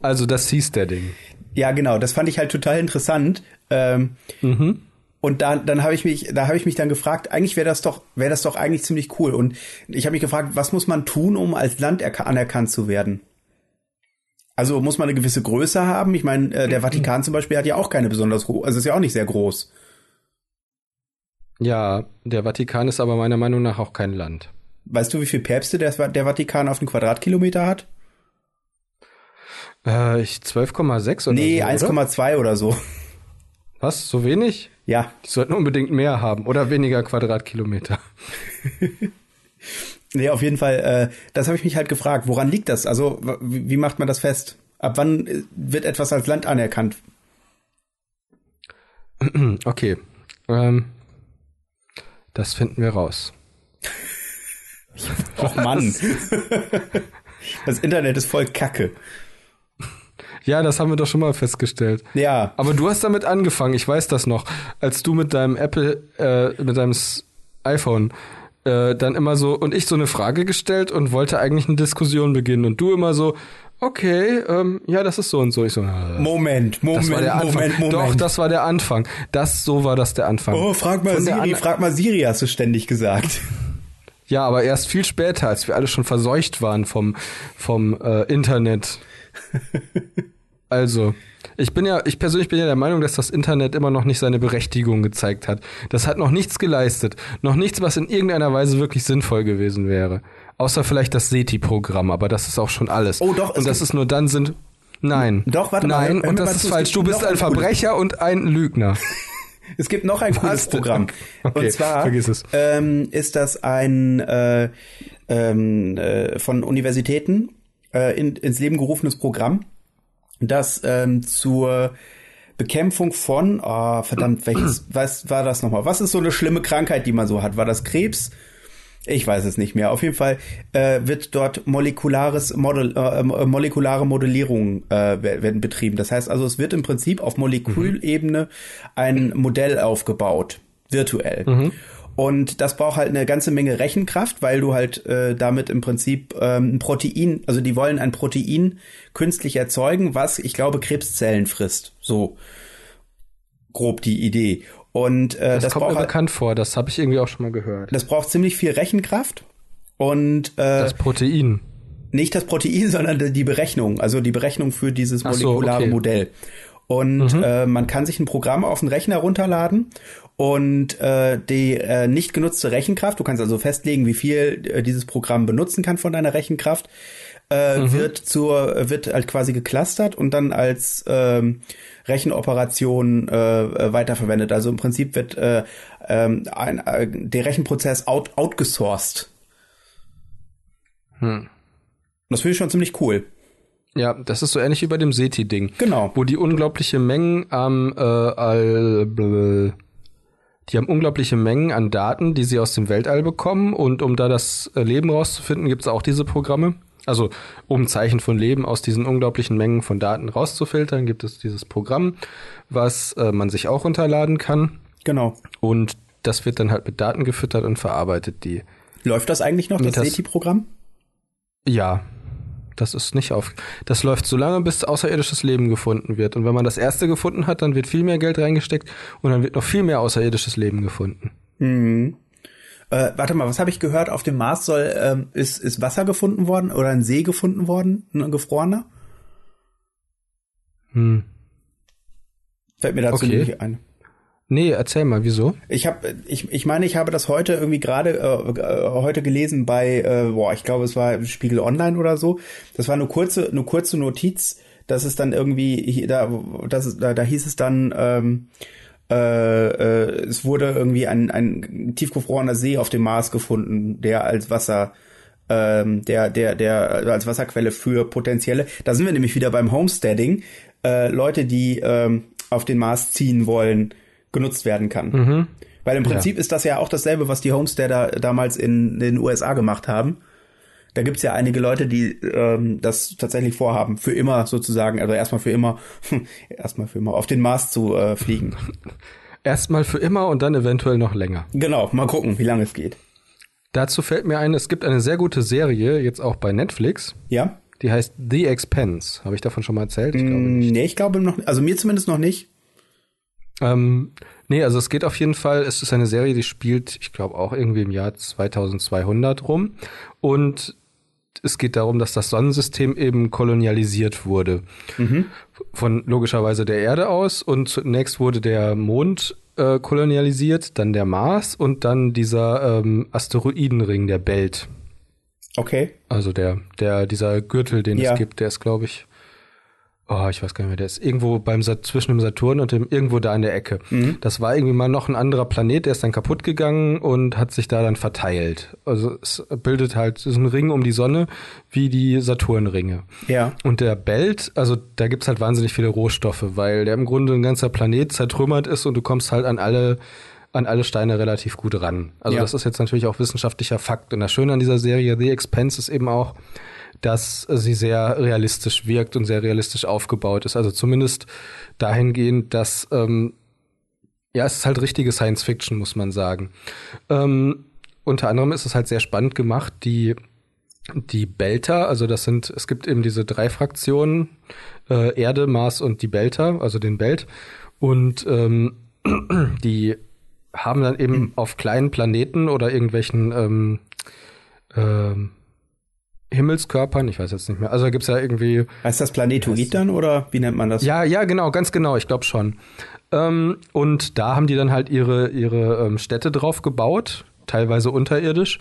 Speaker 2: Also das hieß der Ding.
Speaker 1: Ja, genau. Das fand ich halt total interessant. Ähm, mhm. Und da, dann habe ich mich, da habe ich mich dann gefragt, eigentlich wäre das doch, wäre das doch eigentlich ziemlich cool. Und ich habe mich gefragt, was muss man tun, um als Land anerkannt zu werden? Also muss man eine gewisse Größe haben? Ich meine, äh, der. Vatikan zum Beispiel hat ja auch keine besonders also ist ja auch nicht sehr groß.
Speaker 2: Ja, der Vatikan ist aber meiner Meinung nach auch kein Land.
Speaker 1: Weißt du, wie viele Päpste der, der Vatikan auf den Quadratkilometer hat?
Speaker 2: Äh, ich 12,6 oder
Speaker 1: nee, so, 1,2 oder so.
Speaker 2: Was? So wenig?
Speaker 1: Ja.
Speaker 2: Die sollten unbedingt mehr haben oder weniger Quadratkilometer.
Speaker 1: nee, auf jeden Fall, äh, das habe ich mich halt gefragt. Woran liegt das? Also, wie macht man das fest? Ab wann äh, wird etwas als Land anerkannt?
Speaker 2: Okay. Ähm, das finden wir raus.
Speaker 1: Och Mann. Das Internet ist voll Kacke.
Speaker 2: Ja, das haben wir doch schon mal festgestellt.
Speaker 1: Ja.
Speaker 2: Aber du hast damit angefangen, ich weiß das noch, als du mit deinem Apple, äh, mit deinem iPhone äh, dann immer so und ich so eine Frage gestellt und wollte eigentlich eine Diskussion beginnen und du immer so, okay, ähm, ja, das ist so und so. Ich so,
Speaker 1: äh, Moment, Moment, Moment, Moment.
Speaker 2: Doch, das war der Anfang. Das, so war das der Anfang.
Speaker 1: Oh, frag mal Von Siri, frag mal Siri, hast du ständig gesagt.
Speaker 2: Ja, aber erst viel später, als wir alle schon verseucht waren vom, vom äh, Internet. Also, ich bin ja, ich persönlich bin ja der Meinung, dass das Internet immer noch nicht seine Berechtigung gezeigt hat. Das hat noch nichts geleistet. Noch nichts, was in irgendeiner Weise wirklich sinnvoll gewesen wäre. Außer vielleicht das SETI-Programm, aber das ist auch schon alles.
Speaker 1: Oh doch.
Speaker 2: Und das ist nur dann sind. Nein.
Speaker 1: Doch, warte
Speaker 2: Nein,
Speaker 1: mal.
Speaker 2: und das ist falsch. Du bist ein Verbrecher und ein Lügner.
Speaker 1: Es gibt noch ein cooles Programm.
Speaker 2: Okay,
Speaker 1: und zwar ähm, ist das ein äh, ähm, äh, von Universitäten äh, in, ins Leben gerufenes Programm das ähm, zur Bekämpfung von, oh, verdammt, welches, was war das nochmal? Was ist so eine schlimme Krankheit, die man so hat? War das Krebs? Ich weiß es nicht mehr. Auf jeden Fall äh, wird dort molekulares Model, äh, äh molekulare Modellierung äh, werden betrieben. Das heißt also, es wird im Prinzip auf Molekülebene ein Modell aufgebaut, virtuell. Mhm. Und das braucht halt eine ganze Menge Rechenkraft, weil du halt äh, damit im Prinzip ähm, ein Protein, also die wollen ein Protein künstlich erzeugen, was, ich glaube, Krebszellen frisst. So grob die Idee. Und äh,
Speaker 2: das,
Speaker 1: das
Speaker 2: kommt mir
Speaker 1: halt,
Speaker 2: bekannt vor, das habe ich irgendwie auch schon mal gehört.
Speaker 1: Das braucht ziemlich viel Rechenkraft und äh,
Speaker 2: das Protein.
Speaker 1: Nicht das Protein, sondern die Berechnung, also die Berechnung für dieses molekulare so, okay. Modell. Und mhm. äh, man kann sich ein Programm auf den Rechner runterladen und äh, die äh, nicht genutzte Rechenkraft, du kannst also festlegen, wie viel äh, dieses Programm benutzen kann von deiner Rechenkraft, äh, mhm. wird zur wird halt quasi geclustert und dann als ähm, Rechenoperation äh, weiterverwendet. Also im Prinzip wird äh, ähm, ein, äh, der Rechenprozess out, outgesourced. Hm. Das finde ich schon ziemlich cool.
Speaker 2: Ja, das ist so ähnlich wie bei dem SETI-Ding.
Speaker 1: Genau.
Speaker 2: Wo die unglaubliche Mengen am äh, all, die haben unglaubliche Mengen an Daten, die sie aus dem Weltall bekommen. Und um da das äh, Leben rauszufinden, gibt es auch diese Programme. Also um Zeichen von Leben aus diesen unglaublichen Mengen von Daten rauszufiltern, gibt es dieses Programm, was äh, man sich auch runterladen kann.
Speaker 1: Genau.
Speaker 2: Und das wird dann halt mit Daten gefüttert und verarbeitet die.
Speaker 1: Läuft das eigentlich noch, das SETI-Programm?
Speaker 2: Ja, das ist nicht auf. Das läuft so lange, bis außerirdisches Leben gefunden wird. Und wenn man das erste gefunden hat, dann wird viel mehr Geld reingesteckt und dann wird noch viel mehr außerirdisches Leben gefunden.
Speaker 1: Mhm. Äh, warte mal, was habe ich gehört? Auf dem Mars soll ähm, ist, ist Wasser gefunden worden oder ein See gefunden worden, ein gefrorener?
Speaker 2: Hm.
Speaker 1: Fällt mir dazu
Speaker 2: okay.
Speaker 1: nicht ein.
Speaker 2: Nee, erzähl mal, wieso?
Speaker 1: Ich habe, ich, ich meine, ich habe das heute irgendwie gerade äh, heute gelesen bei, äh, boah, ich glaube, es war Spiegel Online oder so. Das war eine kurze, eine kurze Notiz, dass es dann irgendwie, da, das, da, da hieß es dann, ähm, äh, äh, es wurde irgendwie ein, ein tiefgefrorener See auf dem Mars gefunden, der als Wasser ähm, der, der, der als Wasserquelle für potenzielle. Da sind wir nämlich wieder beim Homesteading. Äh, Leute, die ähm, auf den Mars ziehen wollen, genutzt werden kann. Mhm. Weil im Prinzip ja. ist das ja auch dasselbe, was die Homesteader damals in den USA gemacht haben. Da gibt's ja einige Leute, die ähm, das tatsächlich vorhaben, für immer sozusagen, also erstmal für immer, erstmal für immer auf den Mars zu äh, fliegen.
Speaker 2: Erstmal für immer und dann eventuell noch länger.
Speaker 1: Genau, mal gucken, wie lange es geht.
Speaker 2: Dazu fällt mir ein, es gibt eine sehr gute Serie, jetzt auch bei Netflix.
Speaker 1: Ja?
Speaker 2: Die heißt The Expense. Habe ich davon schon mal erzählt?
Speaker 1: Ich glaube
Speaker 2: Mm,
Speaker 1: nicht. Nee, ich glaube noch, also mir zumindest noch nicht.
Speaker 2: Ähm, nee, also es geht auf jeden Fall, es ist eine Serie, die spielt, ich glaube auch irgendwie im Jahr 2200 rum. Und es geht darum, dass das Sonnensystem eben kolonialisiert wurde. Von logischerweise der Erde aus. Und zunächst wurde der Mond äh, kolonialisiert, dann der Mars und dann dieser ähm, Asteroidenring, der Belt.
Speaker 1: Okay.
Speaker 2: Also der, der, dieser Gürtel, den
Speaker 1: Ja.
Speaker 2: es gibt, der ist, glaube ich, oh, ich weiß gar nicht mehr, der ist irgendwo beim zwischen dem Saturn und dem, irgendwo da in der Ecke. Das war irgendwie mal noch ein anderer Planet, der ist dann kaputt gegangen und hat sich da dann verteilt. Also es bildet halt so einen Ring um die Sonne, wie die Saturnringe.
Speaker 1: Ja.
Speaker 2: Und der Belt, also da gibt's halt wahnsinnig viele Rohstoffe, weil der im Grunde ein ganzer Planet zertrümmert ist und du kommst halt an alle an alle Steine relativ gut ran. Also
Speaker 1: Ja.
Speaker 2: das ist jetzt natürlich auch wissenschaftlicher Fakt. Und das Schöne an dieser Serie The Expense ist eben auch, dass sie sehr realistisch wirkt und sehr realistisch aufgebaut ist. Also zumindest dahingehend, dass ähm, ja, es ist halt richtige Science Fiction, muss man sagen. Ähm, unter anderem ist es halt sehr spannend gemacht, die die Belter, also das sind, es gibt eben diese drei Fraktionen, äh, Erde, Mars und die Belter, also den Belt. Und ähm, die haben dann eben auf kleinen Planeten oder irgendwelchen ähm, ähm, Himmelskörpern, ich weiß jetzt nicht mehr, also da gibt's ja irgendwie
Speaker 1: Heißt das Planetoid dann oder wie nennt man das?
Speaker 2: ja, ja, genau, ganz genau, ich glaube schon. Ähm, und da haben die dann halt ihre, ihre ähm, Städte drauf gebaut, teilweise unterirdisch.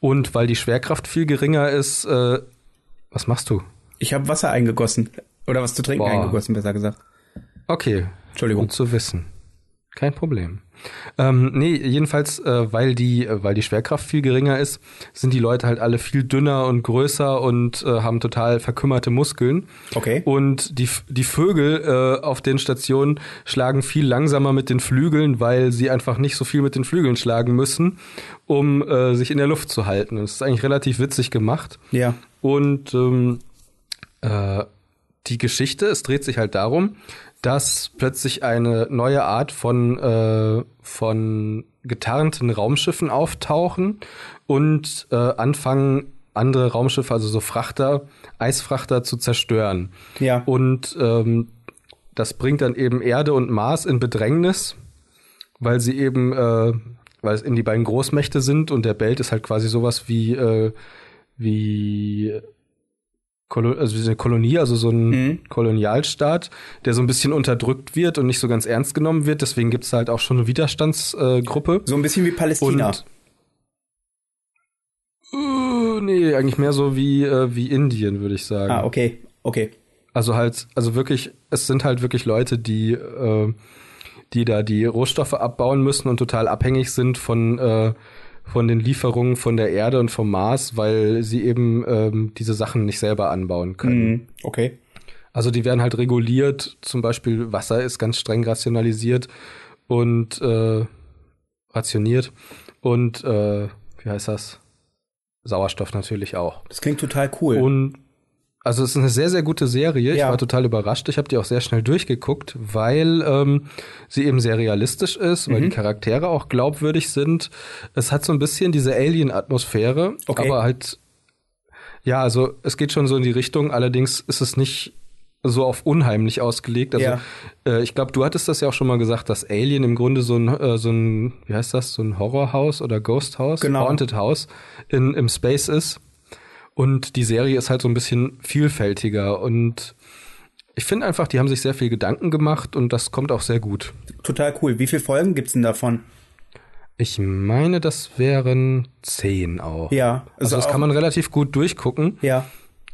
Speaker 2: Und weil die Schwerkraft viel geringer ist, äh, was machst du?
Speaker 1: Ich habe Wasser eingegossen. Oder was zu trinken
Speaker 2: Boah.
Speaker 1: eingegossen, besser gesagt.
Speaker 2: Okay,
Speaker 1: Entschuldigung.
Speaker 2: gut zu wissen. Kein Problem. Ähm, nee, jedenfalls, äh, weil die, äh, weil die Schwerkraft viel geringer ist, sind die Leute halt alle viel dünner und größer und äh, haben total verkümmerte Muskeln.
Speaker 1: Okay.
Speaker 2: Und die, die Vögel äh, auf den Stationen schlagen viel langsamer mit den Flügeln, weil sie einfach nicht so viel mit den Flügeln schlagen müssen, um äh, sich in der Luft zu halten. Und das ist eigentlich relativ witzig gemacht.
Speaker 1: Ja.
Speaker 2: Und ähm, äh, die Geschichte, es dreht sich halt darum, dass plötzlich eine neue Art von, äh, von getarnten Raumschiffen auftauchen und äh, anfangen, andere Raumschiffe, also so Frachter, Eisfrachter zu zerstören.
Speaker 1: Ja.
Speaker 2: Und ähm, das bringt dann eben Erde und Mars in Bedrängnis, weil sie eben, äh, weil es eben die beiden Großmächte sind und der Belt ist halt quasi sowas wie, äh, wie Kolo also wie eine Kolonie, also so ein
Speaker 1: Mhm.
Speaker 2: Kolonialstaat, der so ein bisschen unterdrückt wird und nicht so ganz ernst genommen wird. Deswegen gibt's halt auch schon eine Widerstandsgruppe. Äh.
Speaker 1: So ein bisschen wie Palästina.
Speaker 2: Und Uh, nee, eigentlich mehr so wie, äh, wie Indien, würde ich sagen.
Speaker 1: ah, okay. Okay.
Speaker 2: Also halt, also wirklich, es sind halt wirklich Leute, die, äh, die da die Rohstoffe abbauen müssen und total abhängig sind von, äh, von den Lieferungen von der Erde und vom Mars, weil sie eben ähm, diese Sachen nicht selber anbauen können.
Speaker 1: Mhm. Okay.
Speaker 2: Also die werden halt reguliert, zum Beispiel Wasser ist ganz streng rationalisiert und äh, rationiert und äh, wie heißt das? Sauerstoff natürlich auch.
Speaker 1: Das klingt total cool.
Speaker 2: Und also es ist eine sehr, sehr gute Serie. Ich
Speaker 1: Ja.
Speaker 2: war total überrascht. Ich habe die auch sehr schnell durchgeguckt, weil ähm, sie eben sehr realistisch ist, weil die Charaktere auch glaubwürdig sind. Es hat so ein bisschen diese Alien-Atmosphäre,
Speaker 1: Okay.
Speaker 2: aber halt, ja, also es geht schon so in die Richtung. Allerdings ist es nicht so auf unheimlich ausgelegt. Also
Speaker 1: Ja.
Speaker 2: äh, ich glaube, du hattest das ja auch schon mal gesagt, dass Alien im Grunde so ein, äh, so ein, wie heißt das, so ein Horrorhaus oder Ghost House,
Speaker 1: Genau.
Speaker 2: Haunted House in, im Space ist. Und die Serie ist halt so ein bisschen vielfältiger und ich finde einfach, die haben sich sehr viel Gedanken gemacht und das kommt auch sehr gut.
Speaker 1: total cool. Wie viele Folgen gibt's denn davon?
Speaker 2: Ich meine, das wären zehn auch.
Speaker 1: Ja.
Speaker 2: Also das
Speaker 1: auch,
Speaker 2: kann man relativ gut durchgucken
Speaker 1: Ja.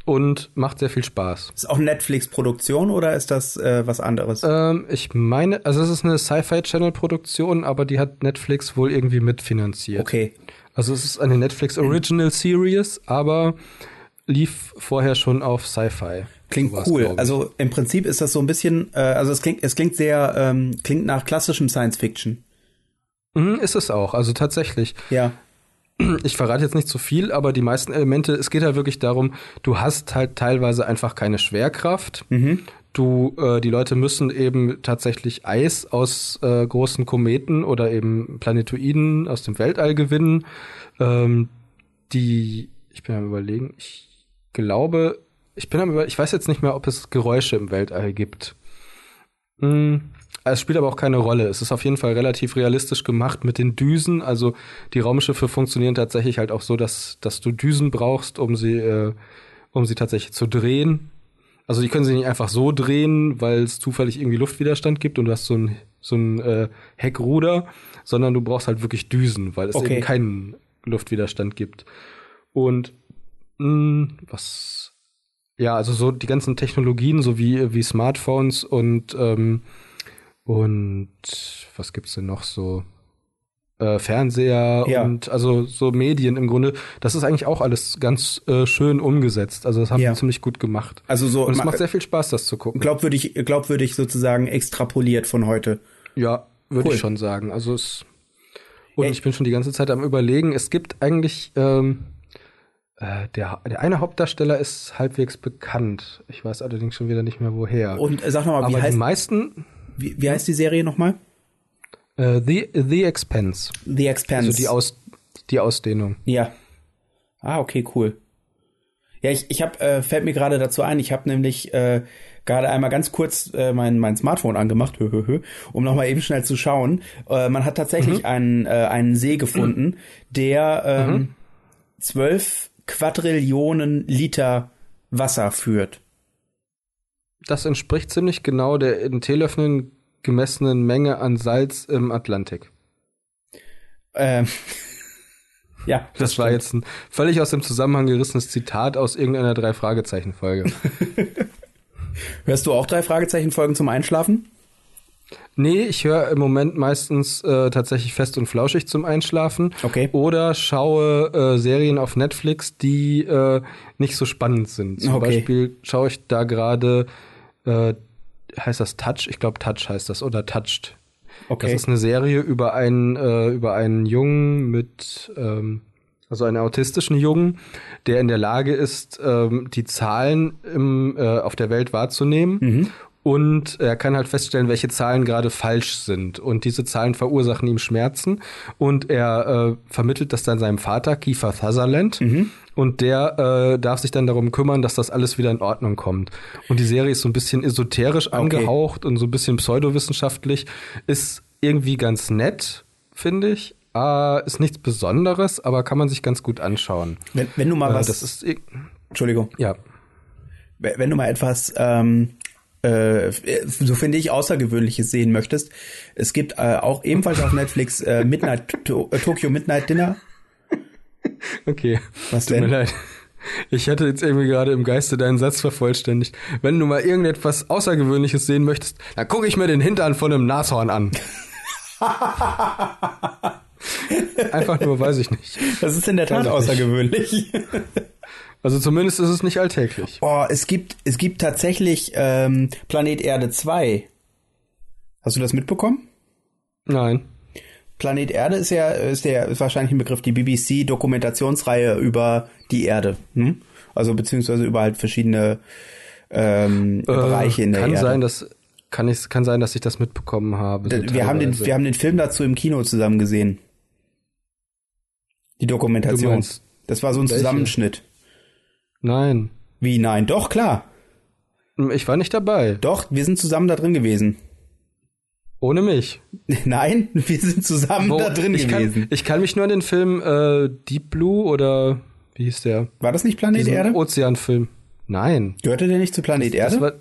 Speaker 2: und macht sehr viel Spaß.
Speaker 1: Ist auch Netflix-Produktion oder ist das äh, was anderes?
Speaker 2: Ähm, ich meine, also es ist eine Sci-Fi-Channel-Produktion, aber die hat Netflix wohl irgendwie mitfinanziert.
Speaker 1: Okay.
Speaker 2: Also es ist eine Netflix Original Series, aber lief vorher schon auf Sci-Fi.
Speaker 1: Klingt
Speaker 2: Sowas,
Speaker 1: cool. Also im Prinzip ist das so ein bisschen, äh, also es klingt, es klingt sehr, ähm, klingt nach klassischem Science Fiction.
Speaker 2: Mhm, ist es auch, also tatsächlich.
Speaker 1: Ja.
Speaker 2: ich verrate jetzt nicht zu viel, aber die meisten Elemente, es geht halt wirklich darum, du hast halt teilweise einfach keine Schwerkraft.
Speaker 1: Mhm.
Speaker 2: Du, äh, die Leute müssen eben tatsächlich Eis aus äh, großen Kometen oder eben Planetoiden aus dem Weltall gewinnen. Ähm, die, ich bin am überlegen, ich glaube, ich bin am über, ich weiß jetzt nicht mehr, ob es Geräusche im Weltall gibt. Hm, es spielt aber auch keine Rolle. Es ist auf jeden Fall relativ realistisch gemacht mit den Düsen. Also die Raumschiffe funktionieren tatsächlich halt auch so, dass, dass du Düsen brauchst, um sie, äh, um sie tatsächlich zu drehen. Also die können sie nicht einfach so drehen, weil es zufällig irgendwie Luftwiderstand gibt und du hast so ein, so ein äh, Heckruder, sondern du brauchst halt wirklich Düsen, weil es
Speaker 1: Okay.
Speaker 2: eben keinen Luftwiderstand gibt. Und mh, was ja, also so die ganzen Technologien, so wie, wie Smartphones und, ähm, und was gibt's denn noch so? Äh, Fernseher
Speaker 1: Ja.
Speaker 2: und also so Medien im Grunde, das ist eigentlich auch alles ganz äh, schön umgesetzt. Also das haben
Speaker 1: Ja.
Speaker 2: die ziemlich gut gemacht.
Speaker 1: Also so
Speaker 2: Und es
Speaker 1: ma-
Speaker 2: macht sehr viel Spaß, das zu gucken.
Speaker 1: glaubwürdig, glaubwürdig sozusagen extrapoliert von heute.
Speaker 2: Ja, würde
Speaker 1: Cool.
Speaker 2: ich schon sagen. Also es und
Speaker 1: Ey.
Speaker 2: ich bin schon die ganze Zeit am überlegen. Es gibt eigentlich ähm, äh, der, der eine Hauptdarsteller ist halbwegs bekannt. Ich weiß allerdings schon wieder nicht mehr woher.
Speaker 1: Und äh, sag noch mal,
Speaker 2: Aber
Speaker 1: wie
Speaker 2: die
Speaker 1: heißt,
Speaker 2: meisten
Speaker 1: wie, wie heißt die Serie nochmal?
Speaker 2: Äh, The The Expense,
Speaker 1: The Expanse.
Speaker 2: also die Aus die Ausdehnung.
Speaker 1: Ja. Ah, okay, cool. Ja, ich, ich habe, äh, fällt mir gerade dazu ein, ich habe nämlich äh, gerade einmal ganz kurz äh, mein, mein Smartphone angemacht, hö, hö, hö, um nochmal eben schnell zu schauen. Äh, man hat tatsächlich einen, äh, einen See gefunden, der ähm, zwölf Quadrillionen Liter Wasser führt.
Speaker 2: Das entspricht ziemlich genau der in Teelöffeln gemessenen Menge an Salz im Atlantik.
Speaker 1: Ähm, ja,
Speaker 2: Das, war
Speaker 1: stimmt.
Speaker 2: jetzt ein völlig aus dem Zusammenhang gerissenes Zitat aus irgendeiner drei Fragezeichen Folge.
Speaker 1: Hörst du auch drei Fragezeichen-Folgen zum Einschlafen?
Speaker 2: Nee, ich höre im Moment meistens äh, tatsächlich fest und flauschig zum Einschlafen.
Speaker 1: Okay.
Speaker 2: Oder schaue äh, Serien auf Netflix, die äh, nicht so spannend sind. Zum
Speaker 1: Okay.
Speaker 2: Beispiel schaue ich da gerade, äh, heißt das Touch? Ich glaube Touch heißt das oder Touched.
Speaker 1: Okay.
Speaker 2: Das ist eine Serie über einen, äh, über einen Jungen mit, ähm, also einen autistischen Jungen, der in der Lage ist, ähm, die Zahlen im, äh, auf der Welt wahrzunehmen. Und er kann halt feststellen, welche Zahlen gerade falsch sind. Und diese Zahlen verursachen ihm Schmerzen. Und er äh, vermittelt das dann seinem Vater, Kiefer Sutherland. Und der äh, darf sich dann darum kümmern, dass das alles wieder in Ordnung kommt. Und die Serie ist so ein bisschen esoterisch angehaucht und so ein bisschen pseudowissenschaftlich. Ist irgendwie ganz nett, finde ich. Äh, ist nichts Besonderes, aber kann man sich ganz gut anschauen.
Speaker 1: wenn, wenn du mal
Speaker 2: Äh,
Speaker 1: was,
Speaker 2: das ist,
Speaker 1: Entschuldigung,
Speaker 2: ja.
Speaker 1: wenn du mal etwas, ähm, äh, so finde ich, Außergewöhnliches sehen möchtest, es gibt äh, auch ebenfalls auf Netflix äh, Midnight to äh, Tokyo Midnight Dinner.
Speaker 2: Okay.
Speaker 1: Was
Speaker 2: Tut
Speaker 1: denn?
Speaker 2: mir leid. Ich hatte jetzt irgendwie gerade im Geiste deinen Satz vervollständigt. Wenn du mal irgendetwas Außergewöhnliches sehen möchtest, dann gucke ich mir den Hintern von einem Nashorn an. Einfach nur, weiß ich nicht.
Speaker 1: Das ist in der Tat außergewöhnlich.
Speaker 2: Also zumindest ist es nicht alltäglich.
Speaker 1: Oh, es gibt, es gibt tatsächlich ähm, Planet Erde 2. Hast du das mitbekommen?
Speaker 2: Nein.
Speaker 1: Planet Erde ist ja, ist der, ist wahrscheinlich ein Begriff, die BBC-Dokumentationsreihe über die Erde. Hm? Also beziehungsweise über halt verschiedene ähm, Bereiche in der
Speaker 2: kann
Speaker 1: Erde.
Speaker 2: sein, dass kann ich kann sein, dass ich das mitbekommen habe. so
Speaker 1: wir haben den, wir haben den Film dazu im Kino zusammen gesehen. Die Dokumentation. Das war so ein
Speaker 2: welche?
Speaker 1: Zusammenschnitt.
Speaker 2: Nein.
Speaker 1: Wie nein? Doch klar.
Speaker 2: Ich war nicht dabei.
Speaker 1: Doch, wir sind zusammen da drin gewesen.
Speaker 2: Ohne mich.
Speaker 1: Nein, wir sind zusammen
Speaker 2: Wo-
Speaker 1: da drin
Speaker 2: ich
Speaker 1: gewesen.
Speaker 2: Kann, ich kann mich nur an den Film äh, Deep Blue oder wie hieß der?
Speaker 1: War das nicht Planet
Speaker 2: Diesen
Speaker 1: Erde?
Speaker 2: Ozeanfilm. Nein.
Speaker 1: Gehörte der nicht zu Planet Erde?
Speaker 2: Das war,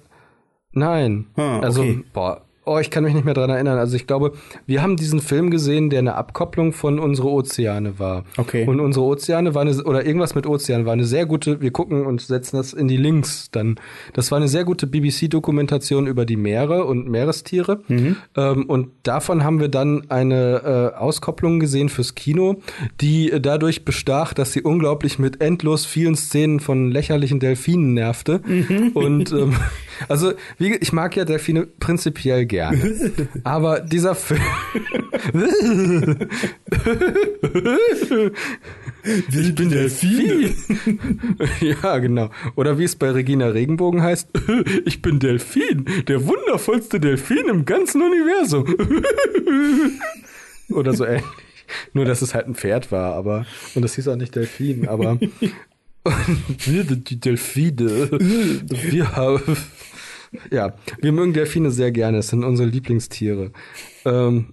Speaker 2: nein.
Speaker 1: Ah,
Speaker 2: Also,
Speaker 1: okay.
Speaker 2: boah, oh, ich kann mich nicht mehr dran erinnern. Also ich glaube, wir haben diesen Film gesehen, der eine Abkopplung von unsere Ozeane war.
Speaker 1: Okay.
Speaker 2: Und unsere Ozeane war eine, oder irgendwas mit Ozean war eine sehr gute, wir gucken und setzen das in die Links dann. Das war eine sehr gute BBC-Dokumentation über die Meere und Meerestiere.
Speaker 1: Mhm.
Speaker 2: Ähm, und davon haben wir dann eine äh, Auskopplung gesehen fürs Kino, die äh, dadurch bestach, dass sie unglaublich mit endlos vielen Szenen von lächerlichen Delfinen nervte.
Speaker 1: Mhm.
Speaker 2: Und ähm, also, wie, ich mag ja Delfine prinzipiell gerne. aber dieser Film. ich bin Delfin. ja, genau. Oder wie es bei Regina Regenbogen heißt, ich bin Delfin, der wundervollste Delfin im ganzen Universum. Oder so ähnlich. Nur, dass es halt ein Pferd war, aber, und das hieß auch nicht Delfin, aber, die Delfine, wir haben, ja, wir mögen Delfine sehr gerne, es sind unsere Lieblingstiere. Ähm,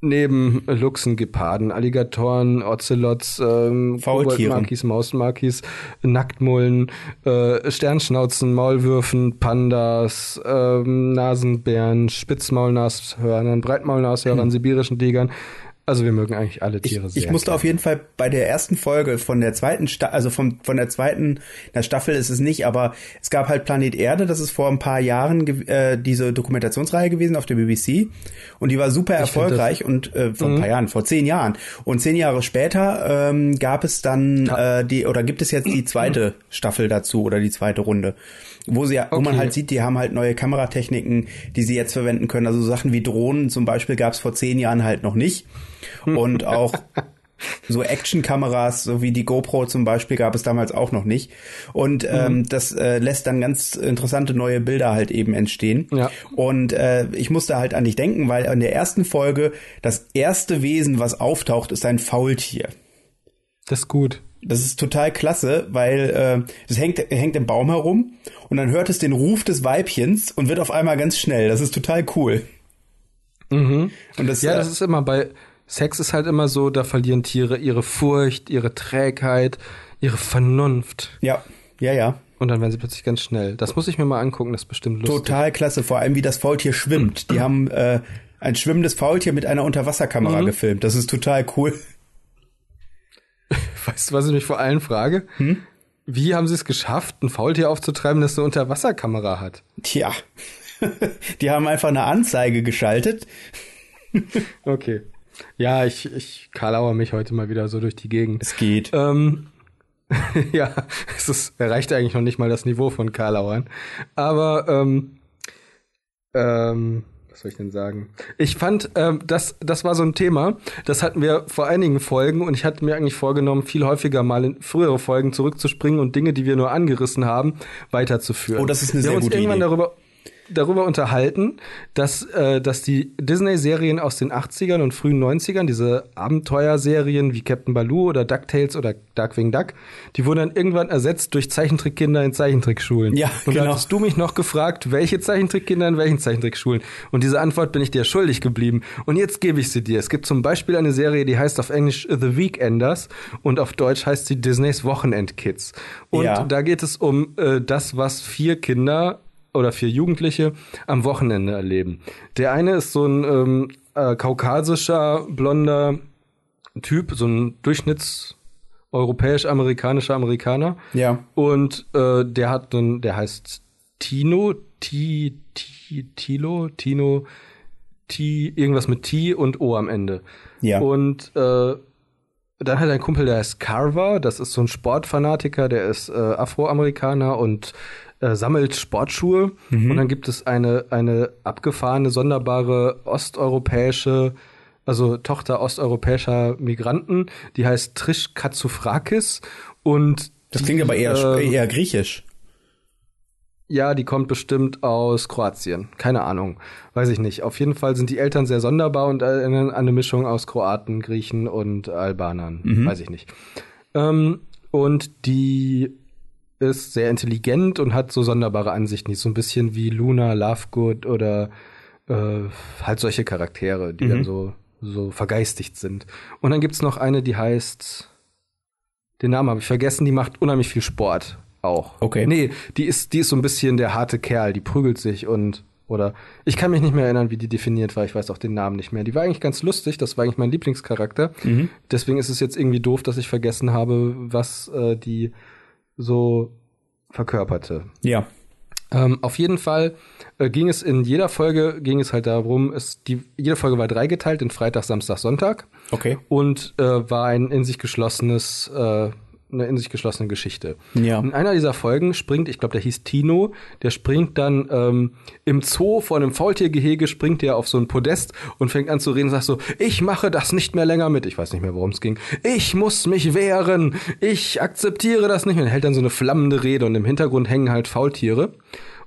Speaker 2: neben Luchsen, Geparden, Alligatoren, Ocelots, ähm, Makis, Mausmakis, Nacktmullen, äh, Sternschnauzen, Maulwürfen, Pandas, ähm, Nasenbären, Spitzmaulnashörnern, Breitmaulnashörnern, hm. sibirischen Tigern, also wir mögen eigentlich alle Tiere
Speaker 1: ich,
Speaker 2: sehr.
Speaker 1: Ich musste
Speaker 2: gerne.
Speaker 1: auf jeden Fall bei der ersten Folge von der zweiten Sta also von, von der zweiten, der Staffel ist es nicht, aber es gab halt Planet Erde, das ist vor ein paar Jahren äh, diese Dokumentationsreihe gewesen auf der BBC und die war super ich erfolgreich und äh, vor mhm. ein paar Jahren, vor zehn Jahren. Und zehn Jahre später ähm, gab es dann ja. äh, die oder gibt es jetzt die zweite Staffel dazu oder die zweite Runde wo sie, okay. wo man halt sieht, die haben halt neue Kameratechniken, die sie jetzt verwenden können. Also Sachen wie Drohnen zum Beispiel gab es vor zehn Jahren halt noch nicht. Und auch so Actionkameras, so wie die GoPro zum Beispiel, gab es damals auch noch nicht. Und mhm. ähm, das äh, lässt dann ganz interessante neue Bilder halt eben entstehen. Ja. Und äh, ich musste halt an dich denken, weil in der ersten Folge das erste Wesen, was auftaucht, ist ein Faultier.
Speaker 2: Das ist gut.
Speaker 1: Das ist total klasse, weil äh, das hängt, hängt im Baum herum und dann hört es den Ruf des Weibchens und wird auf einmal ganz schnell. Das ist total cool.
Speaker 2: Mhm. Und das, ja, äh, das ist immer bei Sex ist halt immer so, da verlieren Tiere ihre Furcht, ihre Trägheit, ihre Vernunft.
Speaker 1: Ja, ja, ja.
Speaker 2: Und dann werden sie plötzlich ganz schnell. Das muss ich mir mal angucken, das ist bestimmt lustig.
Speaker 1: Total klasse, vor allem wie das Faultier schwimmt. Die haben äh, ein schwimmendes Faultier mit einer Unterwasserkamera mhm. gefilmt. Das ist total cool.
Speaker 2: Weißt du, was ich mich vor allem frage? Hm? Wie haben sie es geschafft, ein Faultier aufzutreiben, das eine Unterwasserkamera hat?
Speaker 1: Tja, die haben einfach eine Anzeige geschaltet.
Speaker 2: okay. Ja, ich, ich karlauer mich heute mal wieder so durch die Gegend.
Speaker 1: Es geht.
Speaker 2: Ähm, ja, es ist, erreicht eigentlich noch nicht mal das Niveau von Karlauern. Aber ähm, ähm, was soll ich denn sagen? Ich fand, ähm, das, das war so ein Thema, das hatten wir vor einigen Folgen und ich hatte mir eigentlich vorgenommen, viel häufiger mal in frühere Folgen zurückzuspringen und Dinge, die wir nur angerissen haben, weiterzuführen.
Speaker 1: Oh, das ist eine wir sehr gute Idee.
Speaker 2: Darüber, darüber unterhalten, dass, äh, dass die Disney-Serien aus den 80ern und frühen 90ern, diese Abenteuerserien wie Captain Baloo oder DuckTales oder Darkwing Duck, die wurden dann irgendwann ersetzt durch Zeichentrickkinder in Zeichentrickschulen.
Speaker 1: Ja,
Speaker 2: und
Speaker 1: genau.
Speaker 2: da hattest du mich noch gefragt, welche Zeichentrickkinder in welchen Zeichentrickschulen? Und diese Antwort bin ich dir schuldig geblieben. Und jetzt gebe ich sie dir. Es gibt zum Beispiel eine Serie, die heißt auf Englisch The Weekenders und auf Deutsch heißt sie Disneys Wochenendkids. Und ja. da geht es um äh, das, was vier Kinder oder vier Jugendliche am Wochenende erleben. Der eine ist so ein ähm, äh, kaukasischer, blonder Typ, so ein Durchschnitts europäisch-amerikanischer Amerikaner.
Speaker 1: Ja.
Speaker 2: Und äh, der hat dann, der heißt Tino, T, T, Tilo, Tino, T, irgendwas mit T und O am Ende.
Speaker 1: Ja.
Speaker 2: Und äh, dann hat er einen Kumpel, der heißt Carver, das ist so ein Sportfanatiker, der ist äh, Afroamerikaner und äh, sammelt Sportschuhe mhm. und dann gibt es eine, eine abgefahrene, sonderbare osteuropäische, also Tochter osteuropäischer Migranten, die heißt Trish Katsufrakis und
Speaker 1: das klingt aber eher, äh, eher griechisch.
Speaker 2: Ja, die kommt bestimmt aus Kroatien. Keine Ahnung. Weiß ich nicht. Auf jeden Fall sind die Eltern sehr sonderbar und erinnern an eine Mischung aus Kroaten, Griechen und Albanern. Mhm. Weiß ich nicht. Ähm, und die ist sehr intelligent und hat so sonderbare Ansichten, die ist so ein bisschen wie Luna Lovegood oder äh, halt solche Charaktere, die mhm. dann so, so vergeistigt sind. Und dann gibt's noch eine, die heißt, den Namen habe ich vergessen, die macht unheimlich viel Sport auch.
Speaker 1: Okay.
Speaker 2: Nee, die ist, die ist so ein bisschen der harte Kerl, die prügelt sich und oder ich kann mich nicht mehr erinnern, wie die definiert war. Ich weiß auch den Namen nicht mehr. Die war eigentlich ganz lustig. Das war eigentlich mein Lieblingscharakter. Mhm. Deswegen ist es jetzt irgendwie doof, dass ich vergessen habe, was äh, die so verkörperte.
Speaker 1: Ja.
Speaker 2: Ähm, auf jeden Fall äh, ging es in jeder Folge ging es halt darum, es die jede Folge war dreigeteilt in Freitag, Samstag, Sonntag.
Speaker 1: Okay.
Speaker 2: Und äh, war ein in sich geschlossenes äh, eine in sich geschlossene Geschichte.
Speaker 1: Ja.
Speaker 2: In einer dieser Folgen springt, ich glaube, der hieß Tino, der springt dann ähm, im Zoo vor einem Faultiergehege, springt der auf so ein Podest und fängt an zu reden und sagt so, ich mache das nicht mehr länger mit. Ich weiß nicht mehr, worum es ging. Ich muss mich wehren. Ich akzeptiere das nicht mehr. Er hält dann so eine flammende Rede und im Hintergrund hängen halt Faultiere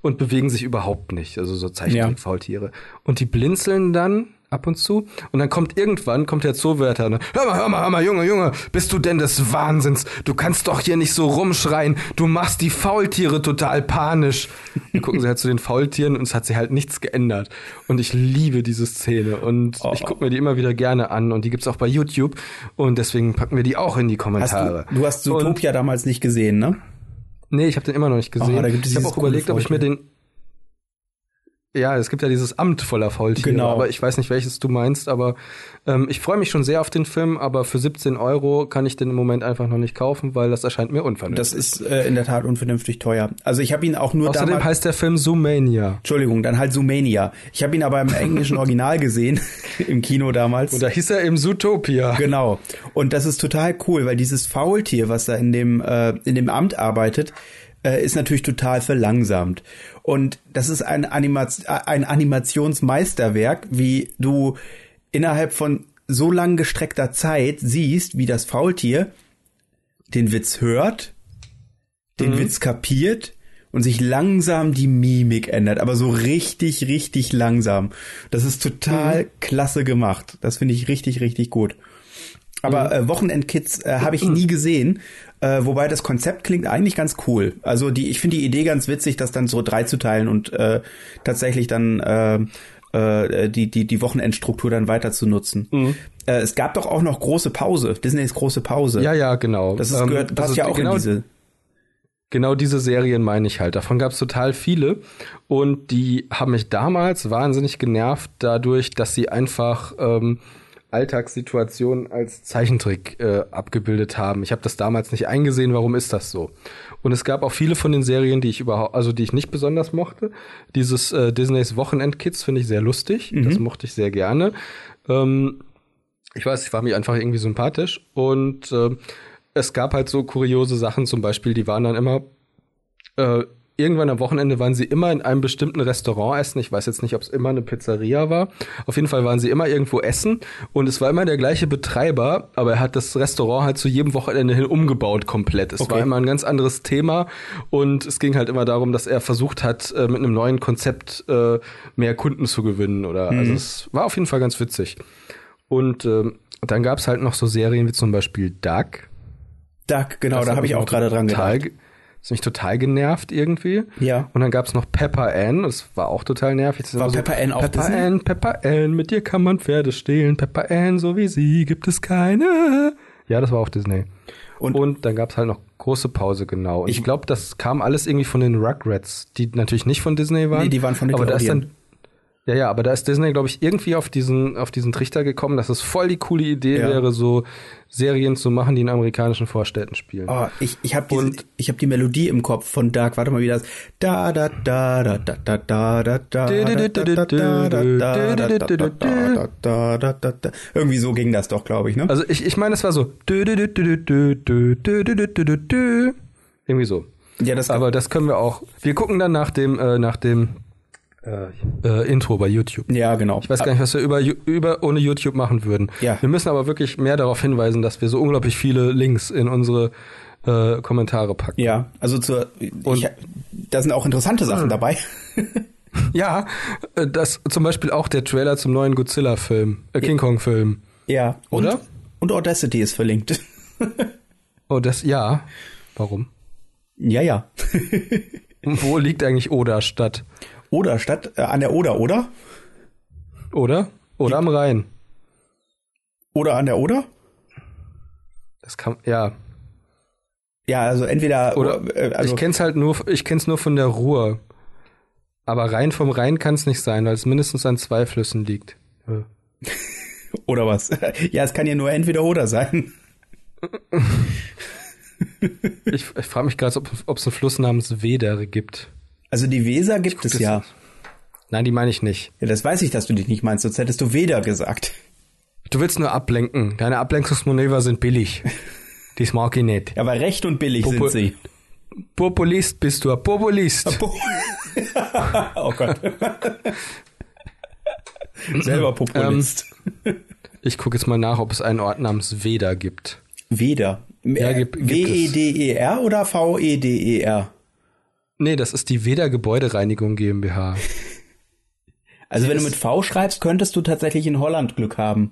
Speaker 2: und bewegen sich überhaupt nicht. Also so Zeichentrick-Faultiere. Und die blinzeln dann ab und zu. Und dann kommt irgendwann, kommt der Zoowärter und hör mal, hör mal, hör mal, Junge, Junge, bist du denn des Wahnsinns? Du kannst doch hier nicht so rumschreien. Du machst die Faultiere total panisch. Dann gucken sie halt zu den Faultieren und es hat sich halt nichts geändert. Und ich liebe diese Szene und
Speaker 1: Oh.
Speaker 2: ich gucke mir die immer wieder gerne an und die gibt's auch bei YouTube und deswegen packen wir die auch in die
Speaker 1: Hast
Speaker 2: Kommentare.
Speaker 1: du, du hast
Speaker 2: Und-
Speaker 1: Zootopia damals nicht gesehen, ne?
Speaker 2: Nee, ich habe den immer noch nicht gesehen.
Speaker 1: Oh, da gibt es
Speaker 2: ich habe auch überlegt,
Speaker 1: coole
Speaker 2: ob ich mir
Speaker 1: Faultier.
Speaker 2: den. Ja, es gibt ja dieses Amt voller Faultiere,
Speaker 1: Genau.
Speaker 2: aber ich weiß nicht, welches du meinst, aber ähm, ich freue mich schon sehr auf den Film, aber für 17 Euro kann ich den im Moment einfach noch nicht kaufen, weil das erscheint mir unvernünftig.
Speaker 1: Das ist äh, in der Tat unvernünftig teuer. Also ich habe ihn auch nur
Speaker 2: Außerdem heißt der Film Zoomania.
Speaker 1: Entschuldigung, dann halt Zoomania. Ich habe ihn aber im englischen Original gesehen, im Kino damals.
Speaker 2: Und da hieß er im Zootopia.
Speaker 1: Genau. Und das ist total cool, weil dieses Faultier, was da in dem, äh, in dem Amt arbeitet, äh, ist natürlich total verlangsamt. Und das ist ein, Anima ein Animationsmeisterwerk, wie du innerhalb von so lang gestreckter Zeit siehst, wie das Faultier den Witz hört, den Witz kapiert und sich langsam die Mimik ändert, aber so richtig, richtig langsam. Das ist total klasse gemacht. Das finde ich richtig, richtig gut. Aber äh, Wochenendkids äh, habe ich nie gesehen, äh, wobei das Konzept klingt eigentlich ganz cool. Also die, ich finde die Idee ganz witzig, das dann so drei zu teilen und äh, tatsächlich dann äh, äh, die die die Wochenendstruktur dann weiter zu nutzen. Äh, es gab doch auch noch große Pause, Disneys große Pause.
Speaker 2: Ja, ja, genau.
Speaker 1: das ist,
Speaker 2: Ähm,
Speaker 1: gehört, passt
Speaker 2: also
Speaker 1: ja auch
Speaker 2: genau,
Speaker 1: in diese.
Speaker 2: Genau diese Serien meine ich halt. Davon gab es total viele und die haben mich damals wahnsinnig genervt dadurch, dass sie einfach ähm, Alltagssituationen als Zeichentrick äh, abgebildet haben. Ich habe das damals nicht eingesehen, warum ist das so? Und es gab auch viele von den Serien, die ich überhaupt, also die ich nicht besonders mochte. Dieses äh, Disneys Wochenendkids finde ich sehr lustig. Das mochte ich sehr gerne. Ähm, ich weiß, ich war mir einfach irgendwie sympathisch und äh, es gab halt so kuriose Sachen, zum Beispiel, die waren dann immer äh, irgendwann am Wochenende waren sie immer in einem bestimmten Restaurant essen. Ich weiß jetzt nicht, ob es immer eine Pizzeria war. Auf jeden Fall waren sie immer irgendwo essen und es war immer der gleiche Betreiber, aber er hat das Restaurant halt zu jedem Wochenende hin umgebaut komplett. Es
Speaker 1: Okay.
Speaker 2: war immer ein ganz anderes Thema und es ging halt immer darum, dass er versucht hat, äh, mit einem neuen Konzept äh, mehr Kunden zu gewinnen oder also es war auf jeden Fall ganz witzig. Und ähm, dann gab's halt noch so Serien wie zum Beispiel Duck.
Speaker 1: Duck, genau,
Speaker 2: Das
Speaker 1: da habe ich auch gerade dran gedacht.
Speaker 2: Das hat mich total genervt irgendwie.
Speaker 1: Ja.
Speaker 2: Und dann gab's noch Pepper Ann, das war auch total nervig. Das
Speaker 1: War
Speaker 2: immer
Speaker 1: Pepper Ann auch
Speaker 2: Pepper
Speaker 1: Disney?
Speaker 2: Ann, Pepper Ann, mit dir kann man Pferde stehlen. Pepper Ann, so wie sie gibt es keine. Ja, das war auch Disney.
Speaker 1: Und-
Speaker 2: Und, dann gab's halt noch große Pause, genau. Und ich,
Speaker 1: Ich-
Speaker 2: glaube, das kam alles irgendwie von den Rugrats, die natürlich nicht von Disney waren.
Speaker 1: Nee, die waren von
Speaker 2: aber da ist
Speaker 1: Nickelodeon.
Speaker 2: dann ja, ja, aber da ist Disney, glaube ich, irgendwie auf diesen, auf diesen Trichter gekommen, dass es voll die coole Idee
Speaker 1: Ja.
Speaker 2: wäre, so Serien zu machen, die in amerikanischen Vorstädten spielen.
Speaker 1: Oh, ich ich habe ich hab die Melodie im Kopf von Duck. Warte mal, wie das da da da da da da da da da da da da da da da da da da irgendwie so ging das doch, glaube ich, ne?
Speaker 2: Also ich, ich meine, es war so irgendwie so.
Speaker 1: Ja, das
Speaker 2: Aber das können wir auch. Wir gucken dann nach dem äh, nach dem äh, äh, Intro bei YouTube.
Speaker 1: ja, genau.
Speaker 2: Ich weiß gar nicht, was wir über, über ohne YouTube machen würden.
Speaker 1: Ja.
Speaker 2: Wir müssen aber wirklich mehr darauf hinweisen, dass wir so unglaublich viele Links in unsere äh, Kommentare packen.
Speaker 1: Ja, also zur
Speaker 2: Und-
Speaker 1: ich, da sind auch interessante Sachen dabei.
Speaker 2: Ja, äh, das zum Beispiel auch der Trailer zum neuen Godzilla-Film, äh, King Kong-Film.
Speaker 1: Ja, und,
Speaker 2: Oder?
Speaker 1: Und Audacity ist verlinkt.
Speaker 2: Oh, das ja. Warum?
Speaker 1: ja, ja.
Speaker 2: Und Wo liegt eigentlich Oder Stadt?
Speaker 1: Oder statt äh, an der Oder, oder?
Speaker 2: Oder? Oder am Rhein.
Speaker 1: Oder an der Oder?
Speaker 2: Das kann ja.
Speaker 1: Ja, also entweder
Speaker 2: Oder
Speaker 1: äh, also
Speaker 2: ich kenn's halt nur, ich kenn's nur von der Ruhr. Aber rein vom Rhein kann's nicht sein, weil es mindestens an zwei Flüssen liegt. Ja.
Speaker 1: oder was? ja, es kann ja nur entweder oder sein.
Speaker 2: Ich, ich frage mich gerade, ob es einen Fluss namens Wedere gibt.
Speaker 1: Also die Weser gibt es ja.
Speaker 2: Nein, die meine ich nicht.
Speaker 1: Ja, das weiß ich, dass du dich nicht meinst, sonst hättest du Weder gesagt.
Speaker 2: Du willst nur ablenken. Deine Ablenkungsmanöver sind billig. Das mag ich nicht.
Speaker 1: Aber recht und billig
Speaker 2: Popul-
Speaker 1: sind sie.
Speaker 2: Populist bist du, ein Populist.
Speaker 1: oh Gott. Selber Populist.
Speaker 2: Ich gucke jetzt mal nach, ob es einen Ort namens Veda gibt.
Speaker 1: Weder.
Speaker 2: Ja, gibt- gibt.
Speaker 1: W-E-D-E-R oder V-E-D-E-R?
Speaker 2: Nee, das ist die Veda Gebäudereinigung GmbH.
Speaker 1: Also wenn du mit V schreibst, könntest du tatsächlich in Holland Glück haben.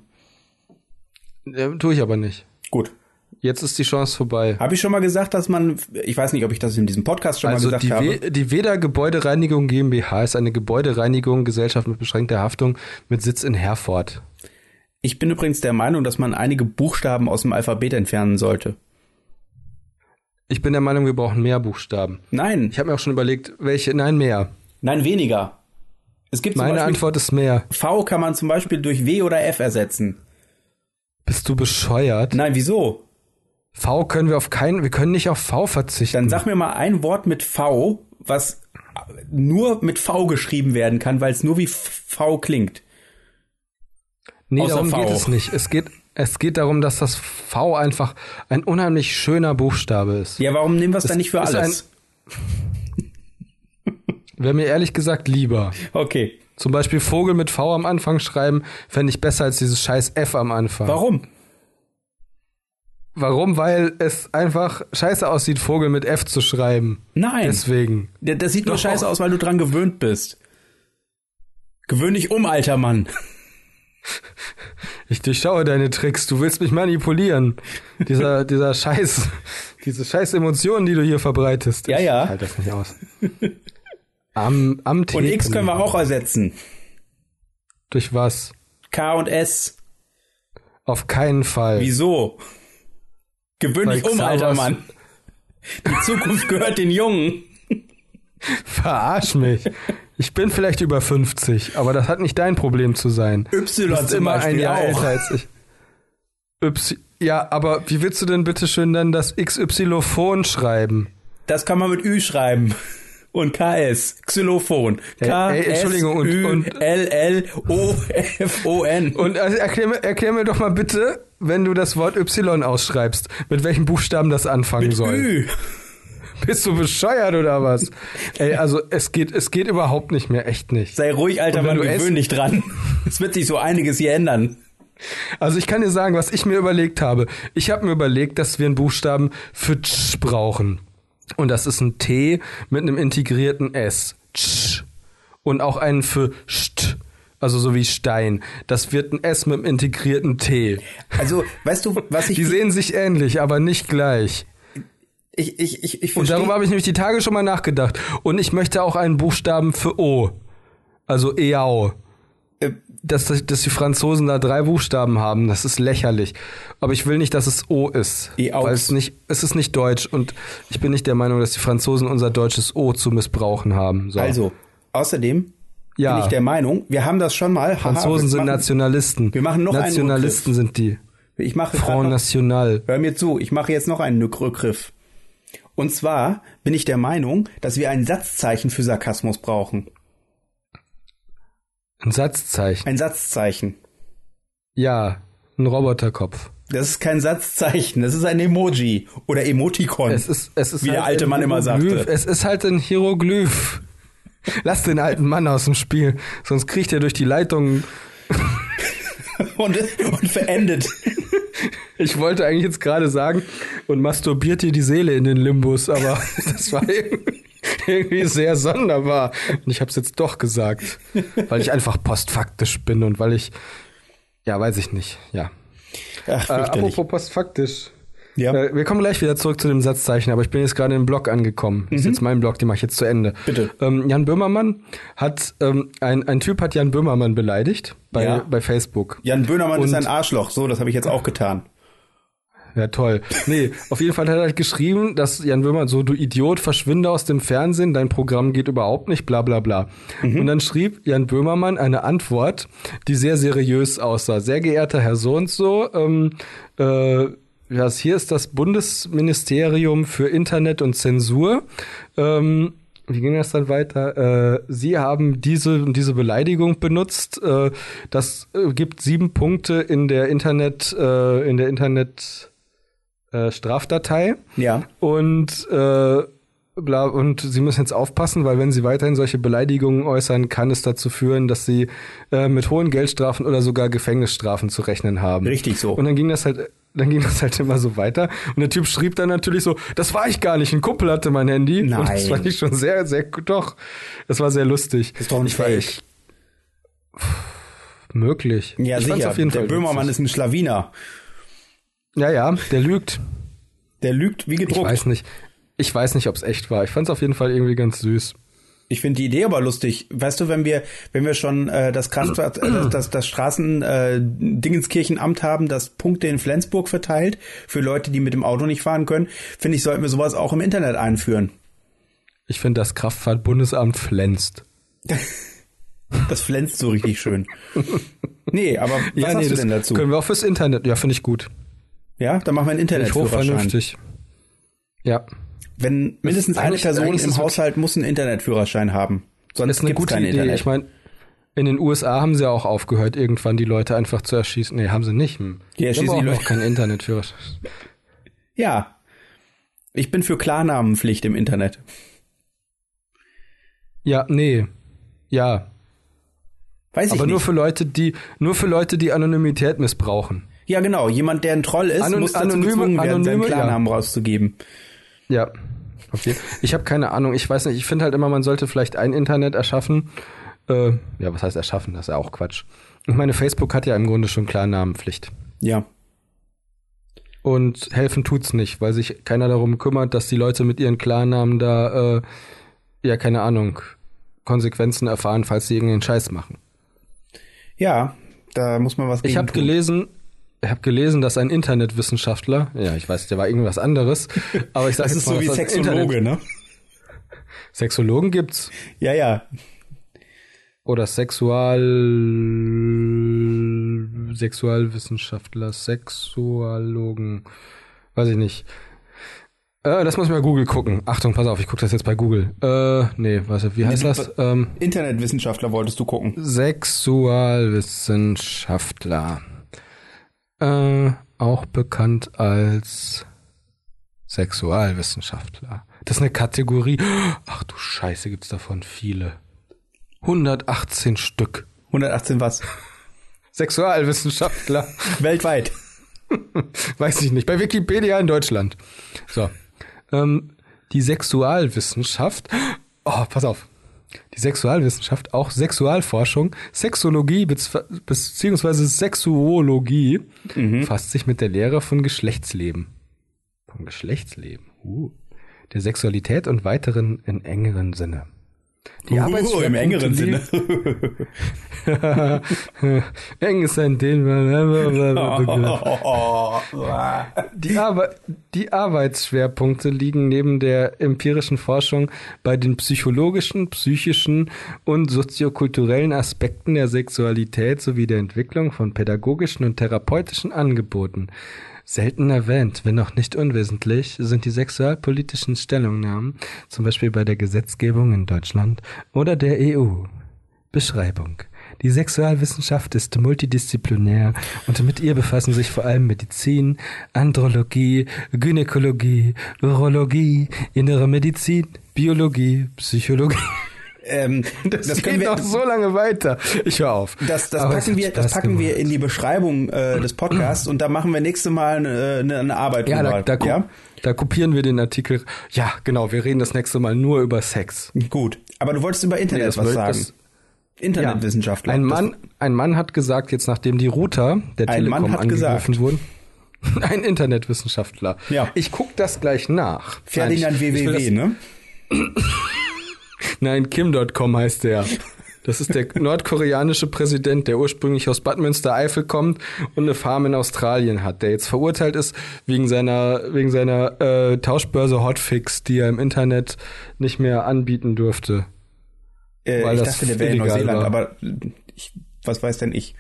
Speaker 2: Äh, tue ich aber nicht.
Speaker 1: Gut.
Speaker 2: Jetzt ist die Chance vorbei.
Speaker 1: Habe ich schon mal gesagt, dass man, ich weiß nicht, ob ich das in diesem Podcast schon
Speaker 2: Also
Speaker 1: mal gesagt
Speaker 2: die,
Speaker 1: habe.
Speaker 2: We die Veda Gebäudereinigung GmbH ist eine Gebäudereinigung Gesellschaft mit beschränkter Haftung mit Sitz in Herford.
Speaker 1: Ich bin übrigens der Meinung, dass man einige Buchstaben aus dem Alphabet entfernen sollte.
Speaker 2: Ich bin der Meinung, wir brauchen mehr Buchstaben.
Speaker 1: Nein,
Speaker 2: Ich habe mir auch schon überlegt, welche. Nein, mehr.
Speaker 1: nein, weniger. Es gibt
Speaker 2: Meine
Speaker 1: Beispiel,
Speaker 2: Antwort ist mehr.
Speaker 1: V kann man zum Beispiel durch W oder F ersetzen.
Speaker 2: Bist du bescheuert?
Speaker 1: Nein, wieso?
Speaker 2: V können wir auf keinen, wir können nicht auf V verzichten.
Speaker 1: Dann sag mir mal ein Wort mit V, was nur mit V geschrieben werden kann, weil es nur wie V klingt.
Speaker 2: nee,
Speaker 1: außer
Speaker 2: darum
Speaker 1: V.
Speaker 2: geht es nicht. Es geht, es geht darum, dass das V einfach ein unheimlich schöner Buchstabe ist.
Speaker 1: Ja, warum nehmen wir es dann nicht für alles?
Speaker 2: Wäre mir ehrlich gesagt lieber.
Speaker 1: Okay.
Speaker 2: Zum Beispiel Vogel mit V am Anfang schreiben, fände ich besser als dieses scheiß F am Anfang.
Speaker 1: Warum?
Speaker 2: Warum? Weil es einfach scheiße aussieht, Vogel mit F zu schreiben.
Speaker 1: Nein.
Speaker 2: Deswegen.
Speaker 1: Der- Das sieht nur
Speaker 2: Doch.
Speaker 1: scheiße aus, weil du dran gewöhnt bist. Gewöhn dich um, alter Mann.
Speaker 2: Ich durchschaue deine Tricks. Du willst mich manipulieren. Dieser, dieser Scheiß, diese scheiß Emotionen, die du hier verbreitest.
Speaker 1: Ja, ja.
Speaker 2: Ich halte das nicht aus. Am, am
Speaker 1: Und X können wir auch ersetzen.
Speaker 2: Durch was?
Speaker 1: K und S.
Speaker 2: Auf keinen Fall.
Speaker 1: Wieso? Gewöhn
Speaker 2: Weil
Speaker 1: dich um, alter Mann. Die Zukunft gehört den Jungen.
Speaker 2: Verarsch mich. Ich bin vielleicht über 50, aber das hat nicht dein Problem zu sein.
Speaker 1: Y zum
Speaker 2: immer ein
Speaker 1: Beispiel
Speaker 2: Jahr
Speaker 1: auch.
Speaker 2: älter als ich. Y ja, aber wie willst du denn bitte schön dann das XY-Phon schreiben?
Speaker 1: Das kann man mit Ü schreiben. Und KS. Xylophon.
Speaker 2: Ey,
Speaker 1: K,
Speaker 2: ey,
Speaker 1: S,
Speaker 2: Entschuldigung, und- und-
Speaker 1: L, L, O, F, O, N.
Speaker 2: Und also erklär, mir, erklär mir doch mal bitte, wenn du das Wort Y ausschreibst, mit welchen Buchstaben das anfangen soll.
Speaker 1: Ü.
Speaker 2: Bist du bescheuert oder was? Ey, also es geht, es geht überhaupt nicht mehr, echt nicht.
Speaker 1: Sei ruhig, alter Mann,
Speaker 2: du
Speaker 1: gewöhn dich dran. Es wird sich so einiges hier ändern.
Speaker 2: Also ich kann dir sagen, was ich mir überlegt habe. Ich habe mir überlegt, dass wir einen Buchstaben für Tsch brauchen. Und das ist ein T mit einem integrierten S. Tsch. Und auch einen für St. Also so wie Stein. Das wird ein S mit einem integrierten T.
Speaker 1: Also, weißt du, was ich...
Speaker 2: Die sehen sich ähnlich, aber nicht gleich.
Speaker 1: Ich, ich, ich, ich
Speaker 2: Und darüber habe ich nämlich die Tage schon mal nachgedacht. Und ich möchte auch einen Buchstaben für O. Also EAO.
Speaker 1: Äh,
Speaker 2: Dass, dass die Franzosen da drei Buchstaben haben, das ist lächerlich. Aber ich will nicht, dass es O ist.
Speaker 1: EAUX.
Speaker 2: Weil es nicht, es ist nicht deutsch. Und ich bin nicht der Meinung, dass die Franzosen unser deutsches O zu missbrauchen haben. So.
Speaker 1: Also, außerdem
Speaker 2: ja,
Speaker 1: bin ich der Meinung, wir haben das schon mal.
Speaker 2: Franzosen sind
Speaker 1: machen-
Speaker 2: Nationalisten.
Speaker 1: wir machen noch einen
Speaker 2: Nationalisten sind die.
Speaker 1: Ich mache
Speaker 2: Front
Speaker 1: noch,
Speaker 2: National.
Speaker 1: Hör mir zu, ich mache jetzt noch einen Rückgriff. Und zwar bin ich der Meinung, dass wir ein Satzzeichen für Sarkasmus brauchen.
Speaker 2: Ein Satzzeichen.
Speaker 1: Ein Satzzeichen.
Speaker 2: Ja, ein Roboterkopf.
Speaker 1: Das ist kein Satzzeichen, das ist ein Emoji oder Emoticon.
Speaker 2: Es ist, es ist
Speaker 1: Wie der
Speaker 2: halt
Speaker 1: alte
Speaker 2: ein
Speaker 1: Mann immer sagte.
Speaker 2: Es ist halt ein Hieroglyph. Lass den alten Mann aus dem Spiel, sonst kriegt er durch die Leitung.
Speaker 1: und, und verendet.
Speaker 2: Ich wollte eigentlich jetzt gerade sagen, und masturbiert dir die Seele in den Limbus, aber das war irgendwie- irgendwie sehr sonderbar. Und ich habe es jetzt doch gesagt, weil ich einfach postfaktisch bin und weil ich, ja, weiß ich nicht, ja.
Speaker 1: Ach,
Speaker 2: Äh, apropos postfaktisch.
Speaker 1: ja,
Speaker 2: Äh, wir kommen gleich wieder zurück zu dem Satzzeichen, aber ich bin jetzt gerade im Blog angekommen. Das ist jetzt mein Blog, den mache ich jetzt zu Ende.
Speaker 1: Mhm. Bitte.
Speaker 2: Ähm, Jan Böhmermann hat, ähm, ein, ein Typ hat Jan Böhmermann beleidigt bei,
Speaker 1: Ja.
Speaker 2: bei Facebook.
Speaker 1: Jan Böhmermann ist
Speaker 2: und-
Speaker 1: ein Arschloch. So, das habe ich jetzt auch getan.
Speaker 2: Ja, toll. Nee, auf jeden Fall hat er halt geschrieben, dass Jan Böhmermann so, du Idiot, verschwinde aus dem Fernsehen, dein Programm geht überhaupt nicht, bla bla bla. Und dann schrieb Jan Böhmermann eine Antwort, die sehr seriös aussah. Sehr geehrter Herr so und so, ähm, äh, das hier ist das Bundesministerium für Internet und Zensur. Ähm, wie ging das dann weiter? Äh, Sie haben diese diese Beleidigung benutzt. Äh, das äh, gibt sieben Punkte in der Internet, äh, in der Internet äh, Strafdatei.
Speaker 1: Ja.
Speaker 2: Und äh, bla, und sie müssen jetzt aufpassen, weil wenn sie weiterhin solche Beleidigungen äußern, kann es dazu führen, dass sie äh, mit hohen Geldstrafen oder sogar Gefängnisstrafen zu rechnen haben.
Speaker 1: Richtig so.
Speaker 2: Und dann ging das halt dann ging das halt immer so weiter. Und der Typ schrieb dann natürlich so, das war ich gar nicht, ein Kumpel hatte mein Handy.
Speaker 1: Nein.
Speaker 2: Und das fand ich schon sehr, sehr, doch. Das war sehr lustig.
Speaker 1: ist doch Fake.
Speaker 2: echt möglich.
Speaker 1: Ja,
Speaker 2: ich
Speaker 1: sicher.
Speaker 2: auf jeden
Speaker 1: der
Speaker 2: Fall
Speaker 1: Böhmermann
Speaker 2: witzig.
Speaker 1: ist ein Schlawiner.
Speaker 2: Ja, ja, der lügt.
Speaker 1: Der lügt wie
Speaker 2: Ich
Speaker 1: gedruckt.
Speaker 2: weiß nicht. Ich weiß nicht, ob es echt war. Ich fand es auf jeden Fall irgendwie ganz süß.
Speaker 1: Ich finde die Idee aber lustig. Weißt du, wenn wir, wenn wir schon äh, das Kraftfahrt, äh, das, das, Straßen äh, Dingenskirchenamt haben, das Punkte in Flensburg verteilt für Leute, die mit dem Auto nicht fahren können, finde ich, sollten wir sowas auch im Internet einführen.
Speaker 2: Ich finde, das Kraftfahrtbundesamt flänzt.
Speaker 1: Das flänzt so richtig schön. Nee, aber was hast du denn dazu?
Speaker 2: Können wir auch fürs Internet. Ja, finde ich gut.
Speaker 1: Ja, dann machen wir einen Internetführerschein.
Speaker 2: hochvernünftig. Ja.
Speaker 1: Wenn mindestens eine Person
Speaker 2: ist
Speaker 1: im Haushalt muss einen Internetführerschein haben. Sonst
Speaker 2: ist eine gute
Speaker 1: kein
Speaker 2: Idee.
Speaker 1: Internet.
Speaker 2: Ich meine, in den USA haben sie ja auch aufgehört, irgendwann die Leute einfach zu erschießen. Nee, haben sie nicht. Hm.
Speaker 1: Die erschießen
Speaker 2: haben
Speaker 1: die
Speaker 2: auch
Speaker 1: Leute.
Speaker 2: noch kein Internetführerschein.
Speaker 1: ja. Ich bin für Klarnamenpflicht im Internet.
Speaker 2: Ja, nee. Ja.
Speaker 1: Weiß ich
Speaker 2: Aber
Speaker 1: nicht.
Speaker 2: nur für Leute, die, nur für Leute, die Anonymität missbrauchen.
Speaker 1: Ja, genau. Jemand, der ein Troll ist,
Speaker 2: Anon-
Speaker 1: muss dazu
Speaker 2: anonyme-
Speaker 1: gezwungen werden, seinen
Speaker 2: anonyme-
Speaker 1: Klarnamen rauszugeben.
Speaker 2: Ja. Okay. Ich habe keine Ahnung. Ich weiß nicht. Ich finde halt immer, man sollte vielleicht ein Internet erschaffen. Äh, ja, was heißt erschaffen? Das ist ja auch Quatsch. Ich meine, Facebook hat ja im Grunde schon Klarnamenpflicht.
Speaker 1: Ja.
Speaker 2: Und helfen tut's nicht, weil sich keiner darum kümmert, dass die Leute mit ihren Klarnamen da, äh, ja, keine Ahnung, Konsequenzen erfahren, falls sie irgendeinen Scheiß machen.
Speaker 1: Ja, da muss man was
Speaker 2: Ich habe gelesen, habe gelesen, dass ein Internetwissenschaftler, ja, ich weiß, der war irgendwas anderes, aber ich sag
Speaker 1: Das
Speaker 2: jetzt
Speaker 1: ist
Speaker 2: mal,
Speaker 1: so wie Sexologe, ne?
Speaker 2: Sexologen gibt's
Speaker 1: Ja, ja.
Speaker 2: oder Sexual Sexualwissenschaftler, Sexuologen, weiß ich nicht. Äh, das muss ich mal Google gucken. Achtung, pass auf, ich gucke das jetzt bei Google. Äh, nee, was, wie heißt das? Ähm,
Speaker 1: Internetwissenschaftler wolltest du gucken.
Speaker 2: Sexualwissenschaftler. Äh, auch bekannt als Sexualwissenschaftler. Das ist eine Kategorie. Ach du Scheiße, gibt's davon viele. 118 Stück.
Speaker 1: 118 was?
Speaker 2: Sexualwissenschaftler.
Speaker 1: Weltweit.
Speaker 2: Weiß ich nicht. Bei Wikipedia in Deutschland. So. Ähm, die Sexualwissenschaft. Oh, pass auf. Die Sexualwissenschaft, auch Sexualforschung, Sexologie beziehungsweise Sexuologie fasst sich mit der Lehre von Geschlechtsleben. Vom Geschlechtsleben. Uh. Der Sexualität und weiteren in engeren Sinne. Die
Speaker 1: Uh, im engeren Sinne.
Speaker 2: Eng ist ein. Die, Arbe die Arbeitsschwerpunkte liegen neben der empirischen Forschung bei den psychologischen, psychischen und soziokulturellen Aspekten der Sexualität sowie der Entwicklung von pädagogischen und therapeutischen Angeboten. Selten erwähnt, wenn auch nicht unwesentlich, sind die sexualpolitischen Stellungnahmen, zum Beispiel bei der Gesetzgebung in Deutschland oder der EU. Beschreibung. Die Sexualwissenschaft ist multidisziplinär und mit ihr befassen sich vor allem Medizin, Andrologie, Gynäkologie, Urologie, innere Medizin, Biologie, Psychologie.
Speaker 1: Ähm,
Speaker 2: Das,
Speaker 1: das,
Speaker 2: geht
Speaker 1: wir,
Speaker 2: noch so lange weiter. Ich höre auf.
Speaker 1: das, das packen wir, das packen wir in die Beschreibung äh, des Podcasts und da machen wir nächste Mal eine, eine, eine Arbeit
Speaker 2: Ja, da, da,
Speaker 1: ja?
Speaker 2: da kopieren wir den Artikel. Ja, genau, wir reden das nächste Mal nur über Sex.
Speaker 1: Gut. Aber du wolltest über Internet
Speaker 2: das
Speaker 1: was sagen.
Speaker 2: das-
Speaker 1: Internetwissenschaftler.
Speaker 2: Ein
Speaker 1: Das-
Speaker 2: Mann, ein Mann hat gesagt, jetzt nachdem die Router der
Speaker 1: Ein
Speaker 2: Telekom
Speaker 1: hat gesagt.
Speaker 2: angegriffen wurden. Ein Internetwissenschaftler.
Speaker 1: Ja.
Speaker 2: Ich guck das gleich nach.
Speaker 1: Ferdinand
Speaker 2: Nein, ich, ich will
Speaker 1: WWW, ne?
Speaker 2: Nein, Kim.com heißt der. Das ist der nordkoreanische Präsident, der ursprünglich aus Bad Münstereifel kommt und eine Farm in Australien hat, der jetzt verurteilt ist wegen seiner wegen seiner äh, Tauschbörse Hotfix, die er im Internet nicht mehr anbieten durfte.
Speaker 1: Äh,
Speaker 2: Weil
Speaker 1: ich
Speaker 2: das
Speaker 1: dachte, der wäre in Neuseeland,
Speaker 2: war.
Speaker 1: aber ich, was weiß denn ich?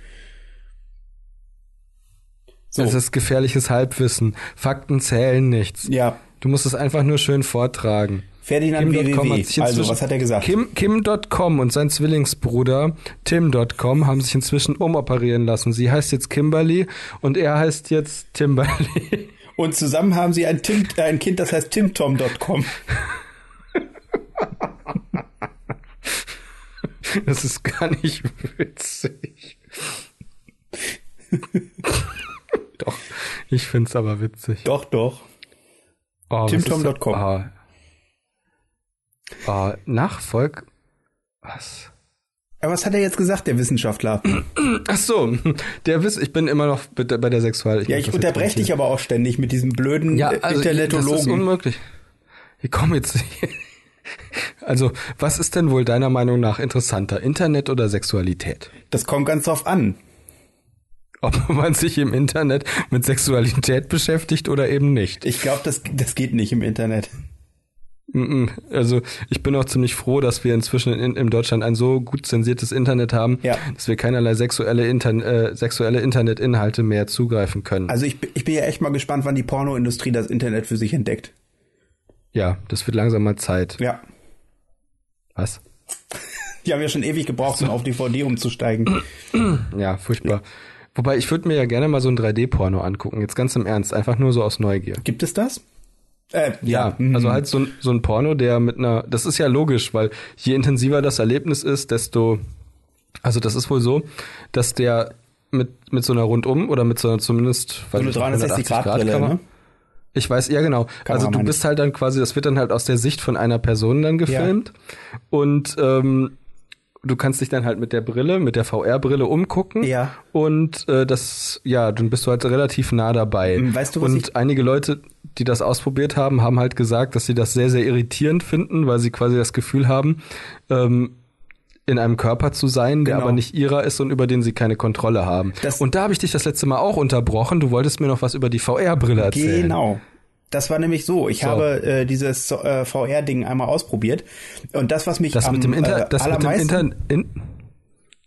Speaker 1: So.
Speaker 2: Das ist gefährliches Halbwissen. Fakten zählen nichts.
Speaker 1: ja,
Speaker 2: Du musst es einfach nur schön vortragen.
Speaker 1: Ferdinand
Speaker 2: Kim.com hat
Speaker 1: WWW.
Speaker 2: sich
Speaker 1: Also, was hat er gesagt?
Speaker 2: Kim, Kim.com und sein Zwillingsbruder Tim.com haben sich inzwischen umoperieren lassen. Sie heißt jetzt Kimberly und er heißt jetzt Timberly.
Speaker 1: Und zusammen haben sie ein, Tim, äh, ein Kind, das heißt timtom.com.
Speaker 2: Das ist gar nicht witzig. doch, ich find's aber witzig.
Speaker 1: Doch, doch.
Speaker 2: Oh?
Speaker 1: Timtom.com.
Speaker 2: Ah. Ah, Nachfolg. Was?
Speaker 1: Aber was hat er jetzt gesagt, der Wissenschaftler?
Speaker 2: Ach so, der Wiss, ich bin immer noch bei der Sexual.
Speaker 1: Ja,
Speaker 2: muss
Speaker 1: ich unterbreche dich aber auch ständig mit diesem blöden
Speaker 2: Ja,
Speaker 1: äh,
Speaker 2: also das ist
Speaker 1: Internetologen.
Speaker 2: unmöglich. Ich komme jetzt. Also, was ist denn wohl deiner Meinung nach interessanter, Internet oder Sexualität?
Speaker 1: Das kommt ganz drauf an.
Speaker 2: Ob man sich im Internet mit Sexualität beschäftigt oder eben nicht.
Speaker 1: Ich glaube, das, das geht nicht im Internet.
Speaker 2: Also ich bin auch ziemlich froh, dass wir inzwischen in, in Deutschland ein so gut zensiertes Internet haben,
Speaker 1: Ja.
Speaker 2: dass wir keinerlei sexuelle, Intern äh, sexuelle Internetinhalte mehr zugreifen können.
Speaker 1: Also ich, bin- ich bin ja echt mal gespannt, wann die Pornoindustrie das Internet für sich entdeckt.
Speaker 2: ja, das wird langsam mal Zeit.
Speaker 1: Ja.
Speaker 2: Was?
Speaker 1: Die haben ja schon ewig gebraucht, um auf DVD umzusteigen.
Speaker 2: Ja, furchtbar. Wobei ich würde mir ja gerne mal so ein 3D-Porno angucken, jetzt ganz im Ernst, einfach nur so aus Neugier.
Speaker 1: Gibt es das? Äh,
Speaker 2: Ja,
Speaker 1: mhm.
Speaker 2: also halt so ein, so ein Porno, der mit einer, das ist ja logisch, weil je intensiver das Erlebnis ist, desto, also das ist wohl so, dass der mit, mit so einer Rundum oder mit so einer zumindest,
Speaker 1: so eine 360-Grad-Brille, ne?
Speaker 2: Ich weiß, ja genau. also du bist halt dann quasi, das wird dann halt aus der Sicht von einer Person dann gefilmt und ähm, du kannst dich dann halt mit der Brille, mit der VR-Brille umgucken
Speaker 1: Ja.
Speaker 2: und äh, das, ja, dann bist du halt relativ nah dabei.
Speaker 1: Ähm, weißt du, was
Speaker 2: und einige Leute, die das ausprobiert haben, haben halt gesagt, dass sie das sehr, sehr irritierend finden, weil sie quasi das Gefühl haben, ähm, in einem Körper zu sein, der
Speaker 1: Genau.
Speaker 2: aber nicht ihrer ist und über den sie keine Kontrolle haben.
Speaker 1: Das-
Speaker 2: und da habe ich dich das letzte Mal auch unterbrochen. Du wolltest mir noch was über die VR-Brille erzählen.
Speaker 1: Genau. Das war nämlich so. Ich
Speaker 2: So.
Speaker 1: habe äh, dieses äh, VR-Ding einmal ausprobiert. Und das, was mich
Speaker 2: Das
Speaker 1: am
Speaker 2: mit dem Inter
Speaker 1: äh,
Speaker 2: das mit dem
Speaker 1: allermeisten...
Speaker 2: Inter in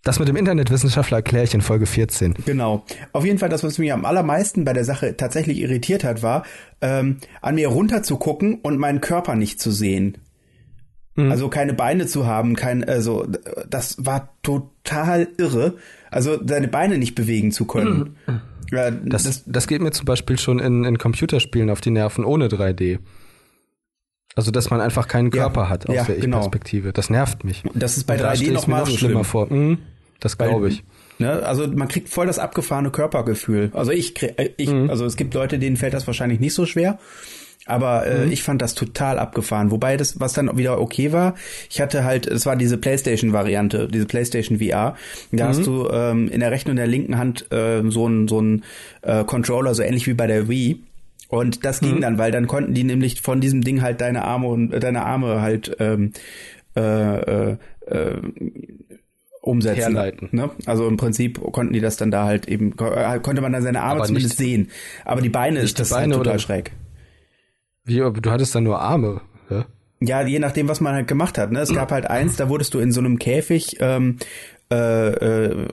Speaker 2: das mit dem Internetwissenschaftler erkläre ich in Folge 14.
Speaker 1: Genau. Auf jeden Fall, das, was mich am allermeisten bei der Sache tatsächlich irritiert hat, war, ähm, an mir runter zu gucken und meinen Körper nicht zu sehen.
Speaker 2: Mhm.
Speaker 1: Also keine Beine zu haben, kein, also das war total irre. Also seine Beine nicht bewegen zu können. Ja,
Speaker 2: Mhm. Das, das, geht mir zum Beispiel schon in, in Computerspielen auf die Nerven ohne 3D. Also, dass man einfach keinen
Speaker 1: Ja,
Speaker 2: Körper hat aus
Speaker 1: ja,
Speaker 2: der
Speaker 1: genau.
Speaker 2: Ich-Perspektive. Das nervt mich.
Speaker 1: Das ist bei
Speaker 2: Und da
Speaker 1: 3D
Speaker 2: stell ich's
Speaker 1: noch mal
Speaker 2: noch
Speaker 1: so
Speaker 2: schlimmer
Speaker 1: schlimm.
Speaker 2: vor. Mhm, das glaube ich.
Speaker 1: Ne? Also man kriegt voll das abgefahrene Körpergefühl. Also ich, äh, ich
Speaker 2: Mhm.
Speaker 1: also es gibt Leute, denen fällt das wahrscheinlich nicht so schwer. Aber äh,
Speaker 2: Mhm.
Speaker 1: ich fand das total abgefahren. Wobei das, was dann wieder okay war, ich hatte halt, es war diese PlayStation-Variante, diese PlayStation VR. Da
Speaker 2: Mhm.
Speaker 1: hast du ähm, in der rechten und der linken Hand äh, so ein so ein äh, Controller, so ähnlich wie bei der Wii. Und das
Speaker 2: Mhm.
Speaker 1: ging dann, weil dann konnten die nämlich von diesem Ding halt deine Arme und äh, deine Arme halt ähm, äh, äh, äh, umsetzen.
Speaker 2: Herleiten.
Speaker 1: Ne? Also im Prinzip konnten die das dann da halt eben, äh, konnte man dann seine Arme
Speaker 2: Aber
Speaker 1: zumindest
Speaker 2: nicht-
Speaker 1: sehen. Aber die Beine ist das
Speaker 2: Beine
Speaker 1: halt total
Speaker 2: oder-
Speaker 1: schräg.
Speaker 2: Wie, aber du hattest dann nur Arme. Ja?
Speaker 1: Ja, je nachdem, was man halt gemacht hat. Ne? Es gab halt eins, da wurdest du in so einem Käfig, ähm, äh, äh,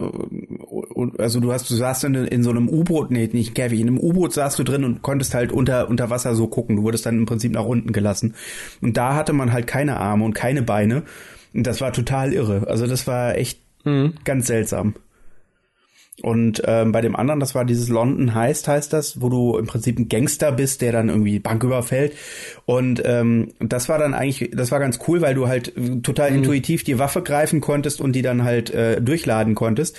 Speaker 1: also du hast, du saßt in, in so einem U-Boot, nee, nicht Käfig, in einem U-Boot saßt du drin und konntest halt unter, unter Wasser so gucken. Du wurdest dann im Prinzip nach unten gelassen. Und da hatte man halt keine Arme und keine Beine. Und das war total irre. Also das war echt ganz seltsam. Und ähm, bei dem anderen, das war dieses London Heist, heißt das, wo du im Prinzip ein Gangster bist, der dann irgendwie Bank überfällt. Und ähm, das war dann eigentlich, das war ganz cool, weil du halt äh, total intuitiv die Waffe greifen konntest und die dann halt äh, durchladen konntest.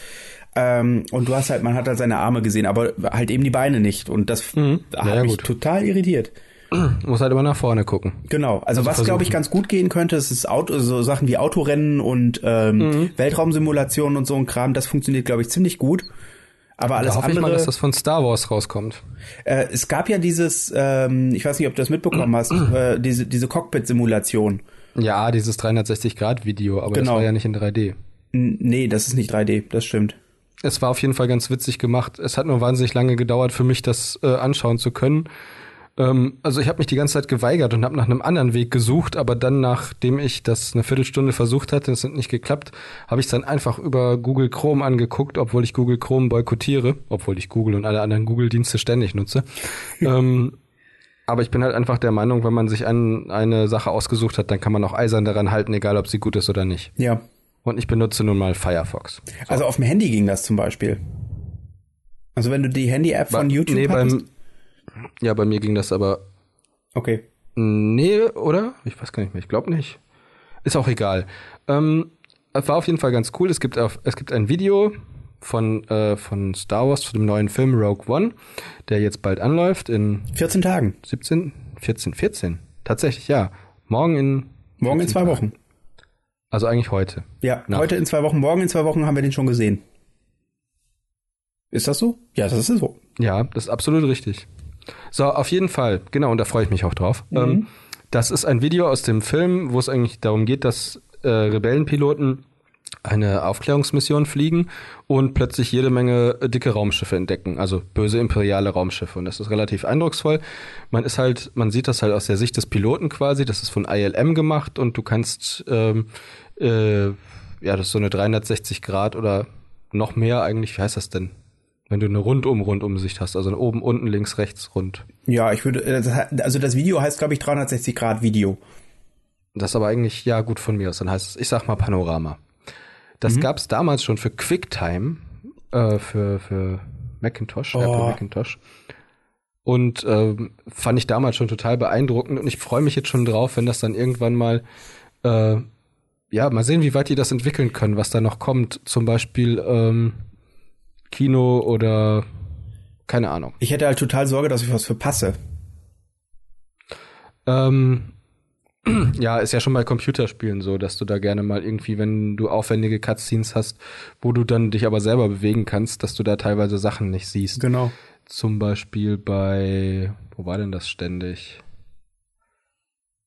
Speaker 1: Ähm, und du hast halt, man hat halt seine Arme gesehen, aber halt eben die Beine nicht. Und das
Speaker 2: Ja,
Speaker 1: hat
Speaker 2: ja,
Speaker 1: mich
Speaker 2: gut.
Speaker 1: total irritiert.
Speaker 2: Muss halt immer nach vorne gucken.
Speaker 1: Genau, also, was glaube ich ganz gut gehen könnte, ist das Auto, so Sachen wie Autorennen und ähm,
Speaker 2: Mhm.
Speaker 1: Weltraumsimulationen und so ein Kram, das funktioniert glaube ich ziemlich gut. Aber alles
Speaker 2: da hoffe ich
Speaker 1: andere,
Speaker 2: mal, dass das von Star Wars rauskommt.
Speaker 1: äh, es gab ja dieses, ähm, ich weiß nicht, ob du das mitbekommen hast, äh, diese diese Cockpit-Simulation.
Speaker 2: Ja, dieses 360-Grad-Video, aber
Speaker 1: Genau.
Speaker 2: das war ja nicht in 3D.
Speaker 1: N nee, das ist nicht 3D, das stimmt.
Speaker 2: Es war auf jeden Fall ganz witzig gemacht. Es hat nur wahnsinnig lange gedauert für mich, das äh, anschauen zu können. Ähm, also ich habe mich die ganze Zeit geweigert und habe nach einem anderen Weg gesucht, aber dann, nachdem ich das eine Viertelstunde versucht hatte, es hat nicht geklappt, habe ich dann einfach über Google Chrome angeguckt, obwohl ich Google Chrome boykottiere, obwohl ich Google und alle anderen Google-Dienste ständig nutze. ähm, aber ich bin halt einfach der Meinung, wenn man sich an eine Sache ausgesucht hat, dann kann man auch eisern daran halten, egal ob sie gut ist oder nicht.
Speaker 1: Ja.
Speaker 2: Und ich benutze nun mal Firefox.
Speaker 1: Also auf dem Handy ging das zum Beispiel. Also wenn du die Handy-App von YouTube
Speaker 2: nee,
Speaker 1: hattest,
Speaker 2: beim, Ja, bei mir ging das aber.
Speaker 1: Okay.
Speaker 2: Nee, oder? Ich weiß gar nicht mehr. Ich glaube nicht. Ist auch egal. Ähm, es war auf jeden Fall ganz cool. Es gibt, auf, es gibt ein Video von, äh, von Star Wars, zu dem neuen Film Rogue One, der jetzt bald anläuft in
Speaker 1: 14 Tagen.
Speaker 2: 17, 14, 14. Tatsächlich, ja. Morgen in.
Speaker 1: Morgen in zwei
Speaker 2: Tagen.
Speaker 1: Wochen.
Speaker 2: Also eigentlich heute.
Speaker 1: Ja,
Speaker 2: Na.
Speaker 1: heute in zwei Wochen, morgen in zwei Wochen haben wir den schon gesehen. Ist das so? Ja, das ist so.
Speaker 2: Ja, das ist absolut richtig. So, auf jeden Fall. Genau, und da freue ich mich auch drauf. Ähm, das ist ein Video aus dem Film, wo es eigentlich darum geht, dass äh, Rebellenpiloten eine Aufklärungsmission fliegen und plötzlich jede Menge dicke Raumschiffe entdecken, also böse imperiale Raumschiffe. Und das ist relativ eindrucksvoll. Man ist halt, man sieht das halt aus der Sicht des Piloten quasi. Das ist von ILM gemacht und du kannst, ähm, äh, ja, das ist so eine 360 Grad oder noch mehr eigentlich. Wie heißt das denn? Wenn du eine Rundum-Rundumsicht hast, also oben, unten, links, rechts, rund.
Speaker 1: Ja, ich würde, äh, also das Video heißt, glaube ich, 360 Grad Video.
Speaker 2: Das ist aber eigentlich, ja, gut von mir aus. Dann heißt es, ich sag mal Panorama. Das gab's damals schon für QuickTime, äh, für, für Macintosh,
Speaker 1: Oh.
Speaker 2: Apple Macintosh. Und ähm, fand ich damals schon total beeindruckend und ich freue mich jetzt schon drauf, wenn das dann irgendwann mal, äh, ja, mal sehen, wie weit die das entwickeln können, was da noch kommt. Zum Beispiel ähm, Kino oder keine Ahnung.
Speaker 1: Ich hätte halt total Sorge, dass ich was verpasse.
Speaker 2: Ähm, ja, ist ja schon bei Computerspielen so, dass du da gerne mal irgendwie, wenn du aufwendige Cutscenes hast, wo du dann dich aber selber bewegen kannst, dass du da teilweise Sachen nicht siehst.
Speaker 1: Genau.
Speaker 2: Zum Beispiel bei, wo war denn das ständig?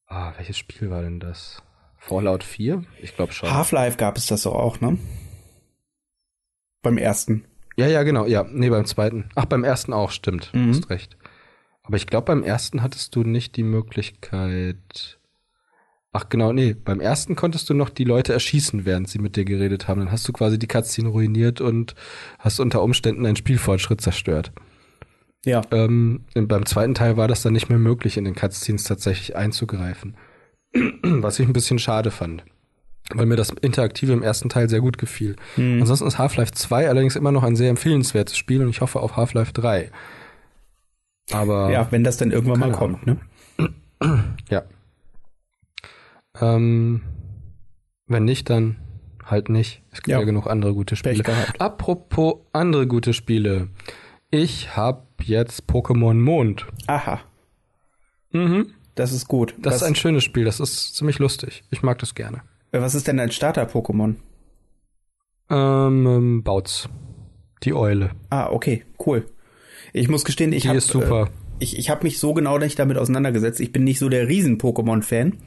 Speaker 2: Ah, welches Spiel war denn das? Fallout 4? Ich glaube schon.
Speaker 1: Half-Life gab es das doch auch, ne? Beim ersten.
Speaker 2: Ja, ja, genau, ja. Nee, beim zweiten. Ach, beim ersten auch, stimmt.
Speaker 1: Mhm.
Speaker 2: Du hast recht. Aber ich glaube, beim ersten hattest du nicht die Möglichkeit. Ach genau, nee, beim ersten konntest du noch die Leute erschießen, während sie mit dir geredet haben. Dann hast du quasi die Cutscene ruiniert und hast unter Umständen einen Spielfortschritt zerstört.
Speaker 1: Ja.
Speaker 2: Ähm, beim zweiten Teil war das dann nicht mehr möglich, in den Cutscenes tatsächlich einzugreifen. Was ich ein bisschen schade fand. Weil mir das Interaktive im ersten Teil sehr gut gefiel.
Speaker 1: Mhm.
Speaker 2: Ansonsten ist Half-Life 2 allerdings immer noch ein sehr empfehlenswertes Spiel und ich hoffe auf Half-Life 3. Aber
Speaker 1: Ja, wenn das dann irgendwann mal kommt, ne?
Speaker 2: ja. Ähm, wenn nicht, dann halt nicht. Es gibt ja,
Speaker 1: Ja.
Speaker 2: genug andere gute Spiele. Apropos andere gute Spiele. Ich habe jetzt Pokémon Mond.
Speaker 1: Aha,
Speaker 2: Mhm.
Speaker 1: das ist gut.
Speaker 2: Das
Speaker 1: was,
Speaker 2: ist ein schönes Spiel. Das ist ziemlich lustig. Ich mag das gerne.
Speaker 1: Äh, was ist denn ein Starter-Pokémon?
Speaker 2: Ähm, ähm Bautz. Die Eule.
Speaker 1: Ah, okay, cool. Ich muss gestehen, ich habe. Äh, ich, ich habe mich so genau nicht damit auseinandergesetzt. Ich bin nicht so der Riesen-Pokémon-Fan.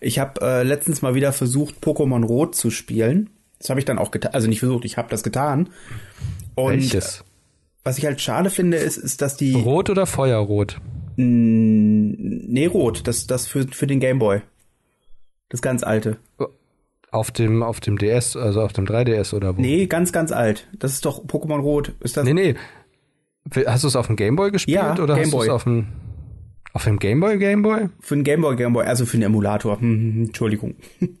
Speaker 1: Ich habe äh, letztens mal wieder versucht, Pokémon Rot zu spielen. Das habe ich dann auch getan. Also nicht versucht, ich habe das getan. Und
Speaker 2: Welches?
Speaker 1: was ich halt schade finde, ist, ist, dass die
Speaker 2: Rot oder Feuerrot?
Speaker 1: Nee Rot, das das für für den Gameboy. Das ganz alte.
Speaker 2: Auf dem, auf dem DS, also auf dem 3DS oder wo?
Speaker 1: Nee, ganz ganz alt. Das ist doch Pokémon Rot. Ist das?
Speaker 2: Nee, nee. Hast du es auf dem Gameboy gespielt
Speaker 1: Ja,
Speaker 2: oder hast du es auf dem auf dem Gameboy Gameboy?
Speaker 1: Für den Gameboy Gameboy, also für den Emulator. Hm, hm, Entschuldigung.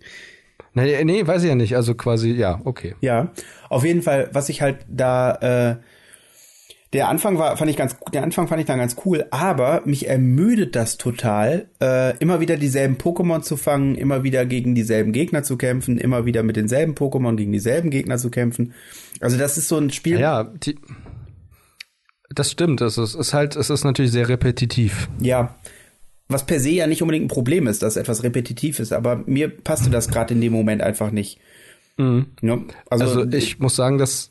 Speaker 2: Nee, nee, weiß ich ja nicht. Also quasi, ja, okay.
Speaker 1: Ja, auf jeden Fall, was ich halt da, äh, der Anfang war, fand ich ganz, der Anfang fand ich dann ganz cool, aber mich ermüdet das total, äh, immer wieder dieselben Pokémon zu fangen, immer wieder gegen dieselben Gegner zu kämpfen, immer wieder mit denselben Pokémon gegen dieselben Gegner zu kämpfen. Also das ist so ein Spiel,
Speaker 2: Ja, die, das stimmt. Es ist, ist halt, es ist natürlich sehr repetitiv.
Speaker 1: ja, was per se ja nicht unbedingt ein Problem ist, dass etwas repetitiv ist, aber mir passte das gerade in dem Moment einfach nicht. Ne? Also,
Speaker 2: Also, ich muss sagen, dass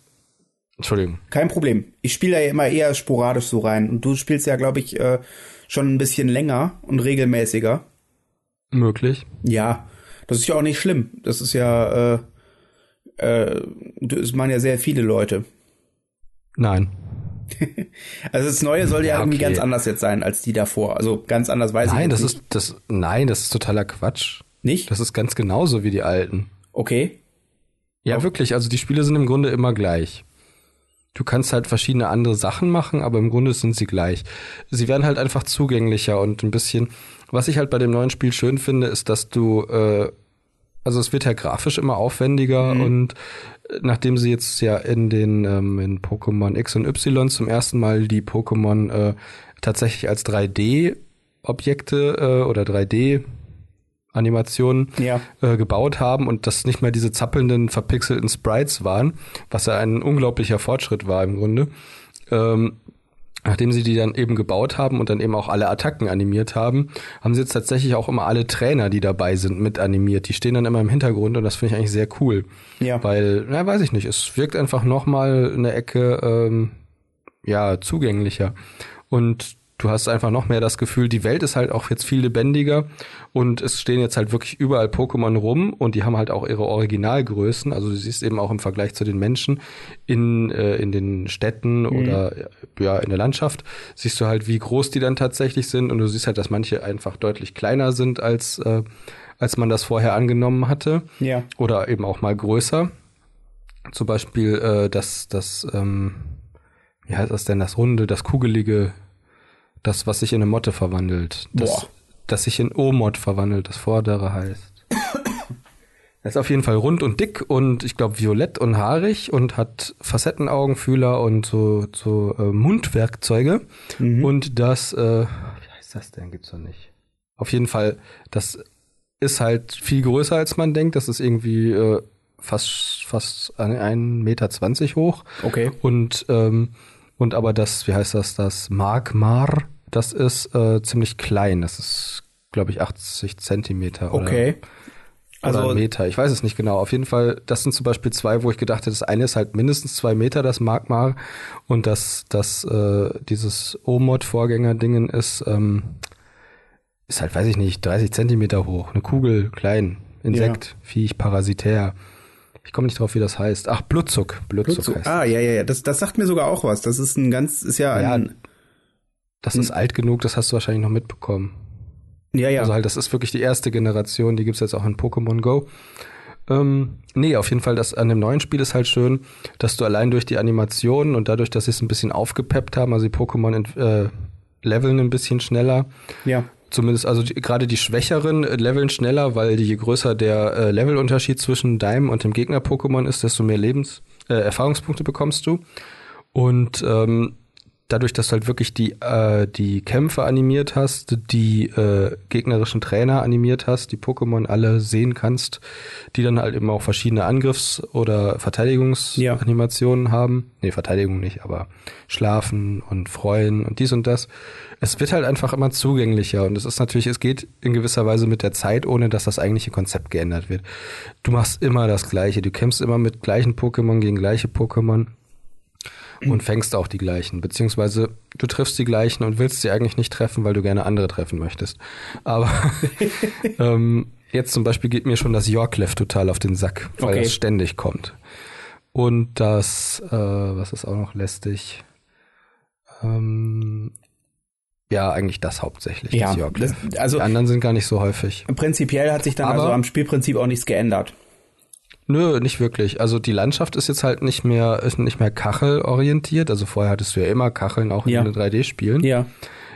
Speaker 2: Entschuldigung.
Speaker 1: Kein Problem. Ich spiele da ja immer eher sporadisch so rein. Und du spielst ja, glaube ich, äh, schon ein bisschen länger und regelmäßiger.
Speaker 2: Möglich.
Speaker 1: Ja, das ist ja auch nicht schlimm. Das ist ja, äh, äh, das meinen ja sehr viele Leute.
Speaker 2: Nein.
Speaker 1: Also das Neue soll ja,
Speaker 2: Ja,
Speaker 1: irgendwie
Speaker 2: okay.
Speaker 1: ganz anders jetzt sein als die davor. Also ganz anders weiß ich
Speaker 2: Nein,
Speaker 1: jetzt
Speaker 2: das
Speaker 1: nicht.
Speaker 2: ist das nein, das ist totaler Quatsch.
Speaker 1: nicht.
Speaker 2: Das ist ganz genauso wie die alten.
Speaker 1: Okay.
Speaker 2: Ja, wirklich, also die Spiele sind im Grunde immer gleich. Du kannst halt verschiedene andere Sachen machen, aber im Grunde sind sie gleich. Sie werden halt einfach zugänglicher und ein bisschen. Was ich halt bei dem neuen Spiel schön finde, ist, dass du, äh, also es wird ja grafisch immer aufwendiger und äh, nachdem sie jetzt ja in den ähm, in Pokémon X und Y zum ersten Mal die Pokémon äh, tatsächlich als 3D-Objekte äh, oder 3D- Animationen
Speaker 1: Ja.
Speaker 2: äh, gebaut haben und das nicht mehr diese zappelnden, verpixelten Sprites waren, was ja ein unglaublicher Fortschritt war im Grunde. Ähm, nachdem sie die dann eben gebaut haben und dann eben auch alle Attacken animiert haben, haben sie jetzt tatsächlich auch immer alle Trainer, die dabei sind, mit animiert. Die stehen dann immer im Hintergrund und das finde ich eigentlich sehr cool.
Speaker 1: Ja.
Speaker 2: Weil, na, weiß ich nicht, es wirkt einfach nochmal eine Ecke, ähm, ja, zugänglicher. Und du hast einfach noch mehr das Gefühl, die Welt ist halt auch jetzt viel lebendiger und es stehen jetzt halt wirklich überall Pokémon rum und die haben halt auch ihre Originalgrößen. Also du siehst eben auch im Vergleich zu den Menschen in, äh, in den Städten oder ja in der Landschaft, siehst du halt, wie groß die dann tatsächlich sind und du siehst halt, dass manche einfach deutlich kleiner sind als, äh, als man das vorher angenommen hatte
Speaker 1: Ja.
Speaker 2: oder eben auch mal größer. Zum Beispiel äh, das, das, ähm, wie heißt das denn, das runde, das kugelige, das, was sich in eine Motte verwandelt. Das,
Speaker 1: Boah.
Speaker 2: das sich in O-Mod verwandelt, das vordere heißt. Das ist auf jeden Fall rund und dick und ich glaube violett und haarig und hat Facettenaugenfühler und so, so äh, Mundwerkzeuge. Und das, äh, wie heißt das denn? Gibt's doch nicht. Auf jeden Fall, das ist halt viel größer als man denkt. Das ist irgendwie äh, fast fast ein Meter zwanzig hoch.
Speaker 1: Okay.
Speaker 2: Und ähm, und aber das, wie heißt das, das Magmar, das ist äh, ziemlich klein. Das ist, glaube ich, 80 Zentimeter oder,
Speaker 1: Okay.
Speaker 2: oder
Speaker 1: Also-
Speaker 2: ein Meter. Ich weiß es nicht genau. Auf jeden Fall, das sind zum Beispiel zwei, wo ich gedacht hätte, das eine ist halt mindestens zwei Meter, das Magmar, und das, das, äh, dieses O-Mod-Vorgänger-Dingen ist, ähm, ist halt, weiß ich nicht, 30 Zentimeter hoch. Eine Kugel, klein, Insekt, Viech, Parasitär. Ich komme nicht drauf, wie das heißt. Ach, Blutzuck. Blutzuck,
Speaker 1: Blutzuck.
Speaker 2: heißt
Speaker 1: Ah, ja, ja, ja. Das, das sagt mir sogar auch was. Das ist ein ganz, ist ja
Speaker 2: Ja,
Speaker 1: ein,
Speaker 2: Das ist alt genug, das hast du wahrscheinlich noch mitbekommen.
Speaker 1: ja, ja.
Speaker 2: Also halt, das ist wirklich die erste Generation, die gibt's jetzt auch in Pokémon Go. Ähm, nee, auf jeden Fall, das an dem neuen Spiel ist halt schön, dass du allein durch die Animationen und dadurch, dass sie es ein bisschen aufgepeppt haben, also die Pokémon äh, leveln ein bisschen schneller.
Speaker 1: ja.
Speaker 2: Zumindest, also die, gerade die Schwächeren äh, leveln schneller, weil je größer der äh, Levelunterschied zwischen deinem und dem Gegner-Pokémon ist, desto mehr Lebens äh, Erfahrungspunkte bekommst du. Und ähm, dadurch, dass du halt wirklich die, äh, die Kämpfe animiert hast, die äh, gegnerischen Trainer animiert hast, die Pokémon alle sehen kannst, die dann halt eben auch verschiedene Angriffs- oder Verteidigungsanimationen haben. Nee, Verteidigung nicht, aber Schlafen und Freuen und dies und das. Es wird halt einfach immer zugänglicher und es ist natürlich, es geht in gewisser Weise mit der Zeit, ohne dass das eigentliche Konzept geändert wird. Du machst immer das Gleiche, du kämpfst immer mit gleichen Pokémon gegen gleiche Pokémon und fängst auch die gleichen, beziehungsweise du triffst die gleichen und willst sie eigentlich nicht treffen, weil du gerne andere treffen möchtest. Aber ähm, jetzt zum Beispiel geht mir schon das Yorklev total auf den Sack, weil
Speaker 1: Okay.
Speaker 2: das ständig kommt. Und das, äh, was ist auch noch lästig? Ähm, ja, eigentlich das hauptsächlich,
Speaker 1: Ja,
Speaker 2: das
Speaker 1: das- also-
Speaker 2: die anderen sind gar nicht so häufig.
Speaker 1: Prinzipiell hat sich dann
Speaker 2: Aber-
Speaker 1: also am Spielprinzip auch nichts geändert.
Speaker 2: Nö, nicht wirklich. Also die Landschaft ist jetzt halt nicht mehr, ist nicht mehr kachelorientiert. Also vorher hattest du ja immer Kacheln auch
Speaker 1: Ja.
Speaker 2: in den 3D-Spielen.
Speaker 1: Ja.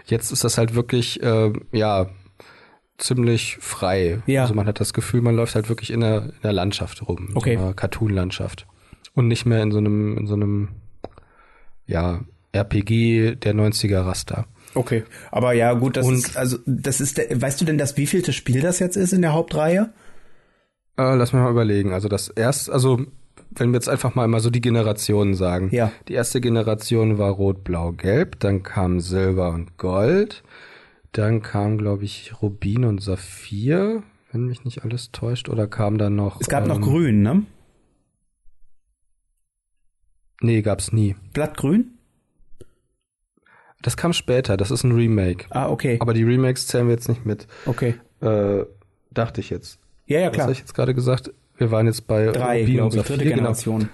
Speaker 2: Jetzt ist das halt wirklich, äh, ja, ziemlich frei.
Speaker 1: Ja.
Speaker 2: Also man hat das Gefühl, man läuft halt wirklich in der, in der Landschaft rum. in
Speaker 1: Okay.
Speaker 2: So einer Cartoon-Landschaft. Und nicht mehr in so einem, in so einem, ja, RPG der 90er Raster.
Speaker 1: Okay. Aber ja, gut, das
Speaker 2: Und-
Speaker 1: ist, also, das ist, der, weißt du denn, das wievielte Spiel das jetzt ist in der Hauptreihe?
Speaker 2: Äh, lass mich mal überlegen. Also das erst, also wenn wir jetzt einfach mal mal so die Generationen sagen.
Speaker 1: Ja.
Speaker 2: Die erste Generation war Rot, Blau, Gelb, dann kam Silber und Gold, dann kam, glaube ich, Rubin und Saphir, wenn mich nicht alles täuscht, oder kam dann noch.
Speaker 1: Es gab
Speaker 2: ähm,
Speaker 1: noch Grün, ne?
Speaker 2: Nee, gab's nie.
Speaker 1: Blattgrün?
Speaker 2: Das kam später, das ist ein Remake.
Speaker 1: Ah, okay.
Speaker 2: Aber die Remakes zählen wir jetzt nicht mit.
Speaker 1: Okay.
Speaker 2: Äh, dachte ich jetzt.
Speaker 1: Ja, ja,
Speaker 2: Was
Speaker 1: klar.
Speaker 2: habe ich jetzt gerade gesagt? Wir waren jetzt bei
Speaker 1: Drei,
Speaker 2: Rubin und
Speaker 1: glaube ich, dritte
Speaker 2: Genau.
Speaker 1: Generation.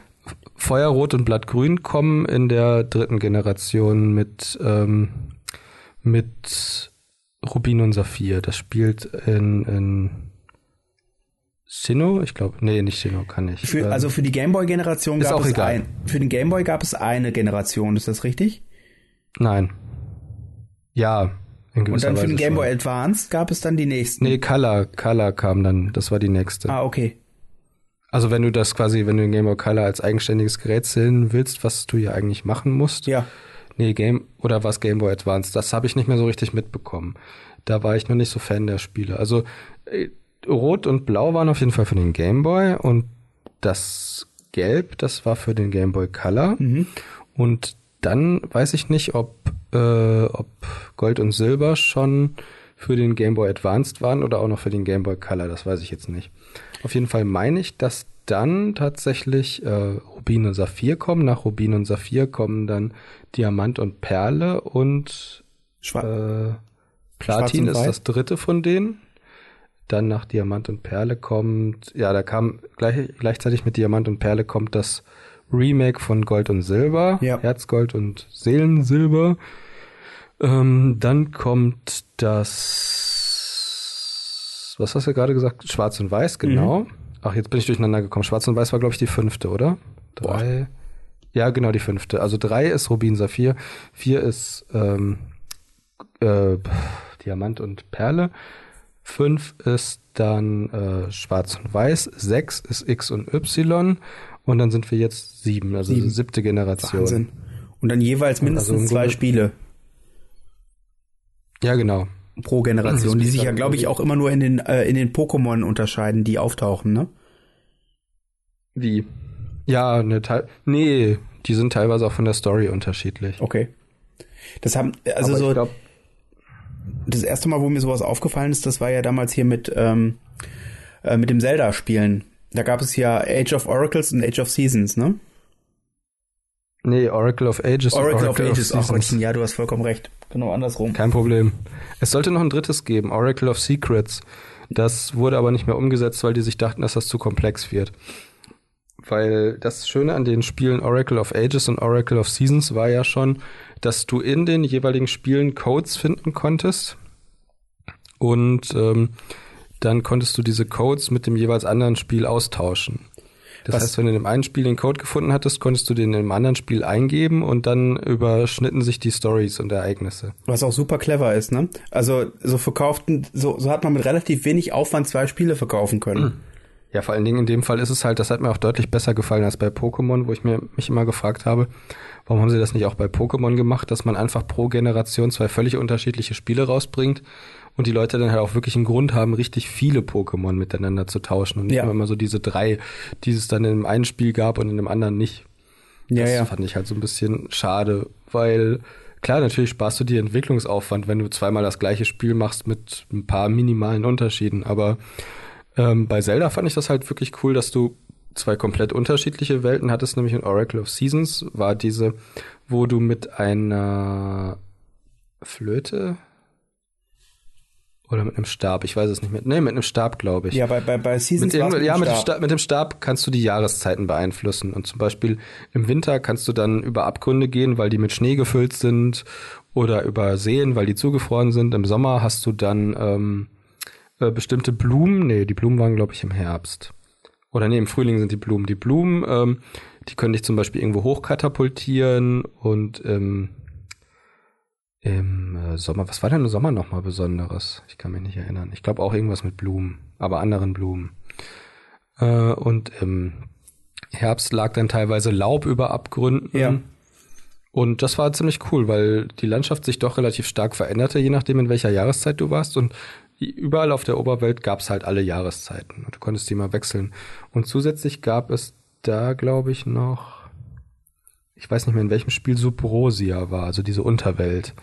Speaker 2: Feuerrot und Blattgrün kommen in der dritten Generation mit, ähm, mit Rubin und Saphir. Das spielt in, in Sinnoh? Ich glaube, nee, nicht Sinnoh, kann nicht.
Speaker 1: Für,
Speaker 2: Ähm,
Speaker 1: also für die Gameboy-Generation gab
Speaker 2: auch
Speaker 1: es
Speaker 2: egal.
Speaker 1: ein, für den Gameboy gab es eine Generation, ist das richtig?
Speaker 2: Nein. Ja,
Speaker 1: Und dann für den Gameboy
Speaker 2: schon.
Speaker 1: Advance gab es dann die nächsten.
Speaker 2: Nee, Color, Color kam dann, das war die nächste.
Speaker 1: Ah, okay.
Speaker 2: Also wenn du das quasi, wenn du den Game Boy Color als eigenständiges Gerät zählen willst, was du ja eigentlich machen musst,
Speaker 1: Ja.
Speaker 2: Nee, Game oder was Game Boy Advance, das habe ich nicht mehr so richtig mitbekommen. Da war ich noch nicht so Fan der Spiele. Also äh, Rot und Blau waren auf jeden Fall für den Game Boy und das Gelb, das war für den Game Boy Color.
Speaker 1: Mhm.
Speaker 2: Und dann weiß ich nicht, ob, äh, ob Gold und Silber schon für den Game Boy Advanced waren oder auch noch für den Game Boy Color. Das weiß ich jetzt nicht. Auf jeden Fall meine ich, dass dann tatsächlich äh, Rubin und Saphir kommen. Nach Rubin und Saphir kommen dann Diamant und Perle und
Speaker 1: Schwa
Speaker 2: äh, Platin ist das dritte von denen. Dann nach Diamant und Perle kommt, ja, da kam gleich, gleichzeitig mit Diamant und Perle kommt das Remake von Gold und Silber,
Speaker 1: Ja.
Speaker 2: Herzgold und Seelensilber. Ähm, dann kommt das, was hast du gerade gesagt? Schwarz und Weiß, genau. Ach, jetzt bin ich durcheinander gekommen. Schwarz und Weiß war, glaube ich, die fünfte, oder? Drei. Ja, genau, die fünfte. Also drei ist Rubin Saphir, vier ist ähm, äh, Diamant und Perle. Fünf ist dann äh, Schwarz und Weiß. Sechs ist X und Y. Und dann sind wir jetzt sieben, also
Speaker 1: Sieben.
Speaker 2: die siebte Generation.
Speaker 1: Wahnsinn. Und dann jeweils mindestens
Speaker 2: Also
Speaker 1: zwei Spiele
Speaker 2: Ja, genau.
Speaker 1: pro Generation, die
Speaker 2: Das
Speaker 1: sich ja, glaube ich, auch immer nur in den, äh, in den Pokémon unterscheiden, die auftauchen, ne?
Speaker 2: Wie? Ja, ne, Teil. Nee, die sind teilweise auch von der Story unterschiedlich.
Speaker 1: Okay. Das haben, also
Speaker 2: Aber
Speaker 1: so,
Speaker 2: ich glaub,
Speaker 1: das erste Mal, wo mir sowas aufgefallen ist, das war ja damals hier mit, ähm, äh, mit dem Zelda-Spielen. Da gab es ja Age of Oracles und Age of Seasons, ne?
Speaker 2: nee, Oracle of Ages. und
Speaker 1: Oracle, of Ages, ach
Speaker 2: Seasons.
Speaker 1: Gottchen, ja, du hast vollkommen recht. Genau andersrum.
Speaker 2: Kein Problem. Es sollte noch ein drittes geben, Oracle of Secrets. Das wurde aber nicht mehr umgesetzt, weil die sich dachten, dass das zu komplex wird. Weil das Schöne an den Spielen Oracle of Ages und Oracle of Seasons war ja schon, dass du in den jeweiligen Spielen Codes finden konntest. Und ähm, dann konntest du diese Codes mit dem jeweils anderen Spiel austauschen. Das
Speaker 1: Was-
Speaker 2: heißt, wenn du in dem einen Spiel den Code gefunden hattest, konntest du den in dem anderen Spiel eingeben und dann überschnitten sich die Stories und Ereignisse.
Speaker 1: Was auch super clever ist, ne? Also so verkauften, so, so hat man mit relativ wenig Aufwand zwei Spiele verkaufen können.
Speaker 2: Ja, vor allen Dingen in dem Fall ist es halt, das hat mir auch deutlich besser gefallen als bei Pokémon, wo ich mir mich immer gefragt habe, warum haben sie das nicht auch bei Pokémon gemacht, dass man einfach pro Generation zwei völlig unterschiedliche Spiele rausbringt und die Leute dann halt auch wirklich einen Grund haben, richtig viele Pokémon miteinander zu tauschen und nicht
Speaker 1: Ja.
Speaker 2: immer so diese drei, die es dann in dem einen Spiel gab und in dem anderen nicht.
Speaker 1: Ja,
Speaker 2: das
Speaker 1: ja.
Speaker 2: fand ich halt so ein bisschen schade, weil klar, natürlich sparst du dir Entwicklungsaufwand, wenn du zweimal das gleiche Spiel machst mit ein paar minimalen Unterschieden, aber ähm, bei Zelda fand ich das halt wirklich cool, dass du zwei komplett unterschiedliche Welten hattest, nämlich in Oracle of Seasons war diese, wo du mit einer Flöte oder mit einem Stab, ich weiß es nicht mehr. Nee, mit einem Stab, glaube ich.
Speaker 1: Ja, bei, bei, bei Seasons
Speaker 2: Mit dem, ja, mit dem,
Speaker 1: Stab.
Speaker 2: Stab, mit dem Stab kannst du die Jahreszeiten beeinflussen. Und zum Beispiel im Winter kannst du dann über Abgründe gehen, weil die mit Schnee gefüllt sind oder über Seen, weil die zugefroren sind. Im Sommer hast du dann ähm, äh, bestimmte Blumen. Nee, die Blumen waren, glaube ich, im Herbst. Oder nee, im Frühling sind die Blumen. Die Blumen, ähm, die können dich zum Beispiel irgendwo hochkatapultieren und ähm, im äh, Sommer, was war denn im Sommer nochmal Besonderes? Ich kann mich nicht erinnern. Ich glaube auch irgendwas mit Blumen, aber anderen Blumen. Äh, und im Herbst lag dann teilweise Laub über Abgründen.
Speaker 1: Ja.
Speaker 2: Und das war ziemlich cool, weil die Landschaft sich doch relativ stark veränderte, je nachdem, in welcher Jahreszeit du warst. Und überall auf der Oberwelt gab es halt alle Jahreszeiten. Und du konntest die mal wechseln. Und zusätzlich gab es da, glaube ich, noch, ich weiß nicht mehr, in welchem Spiel Subrosia war, also diese Unterwelt.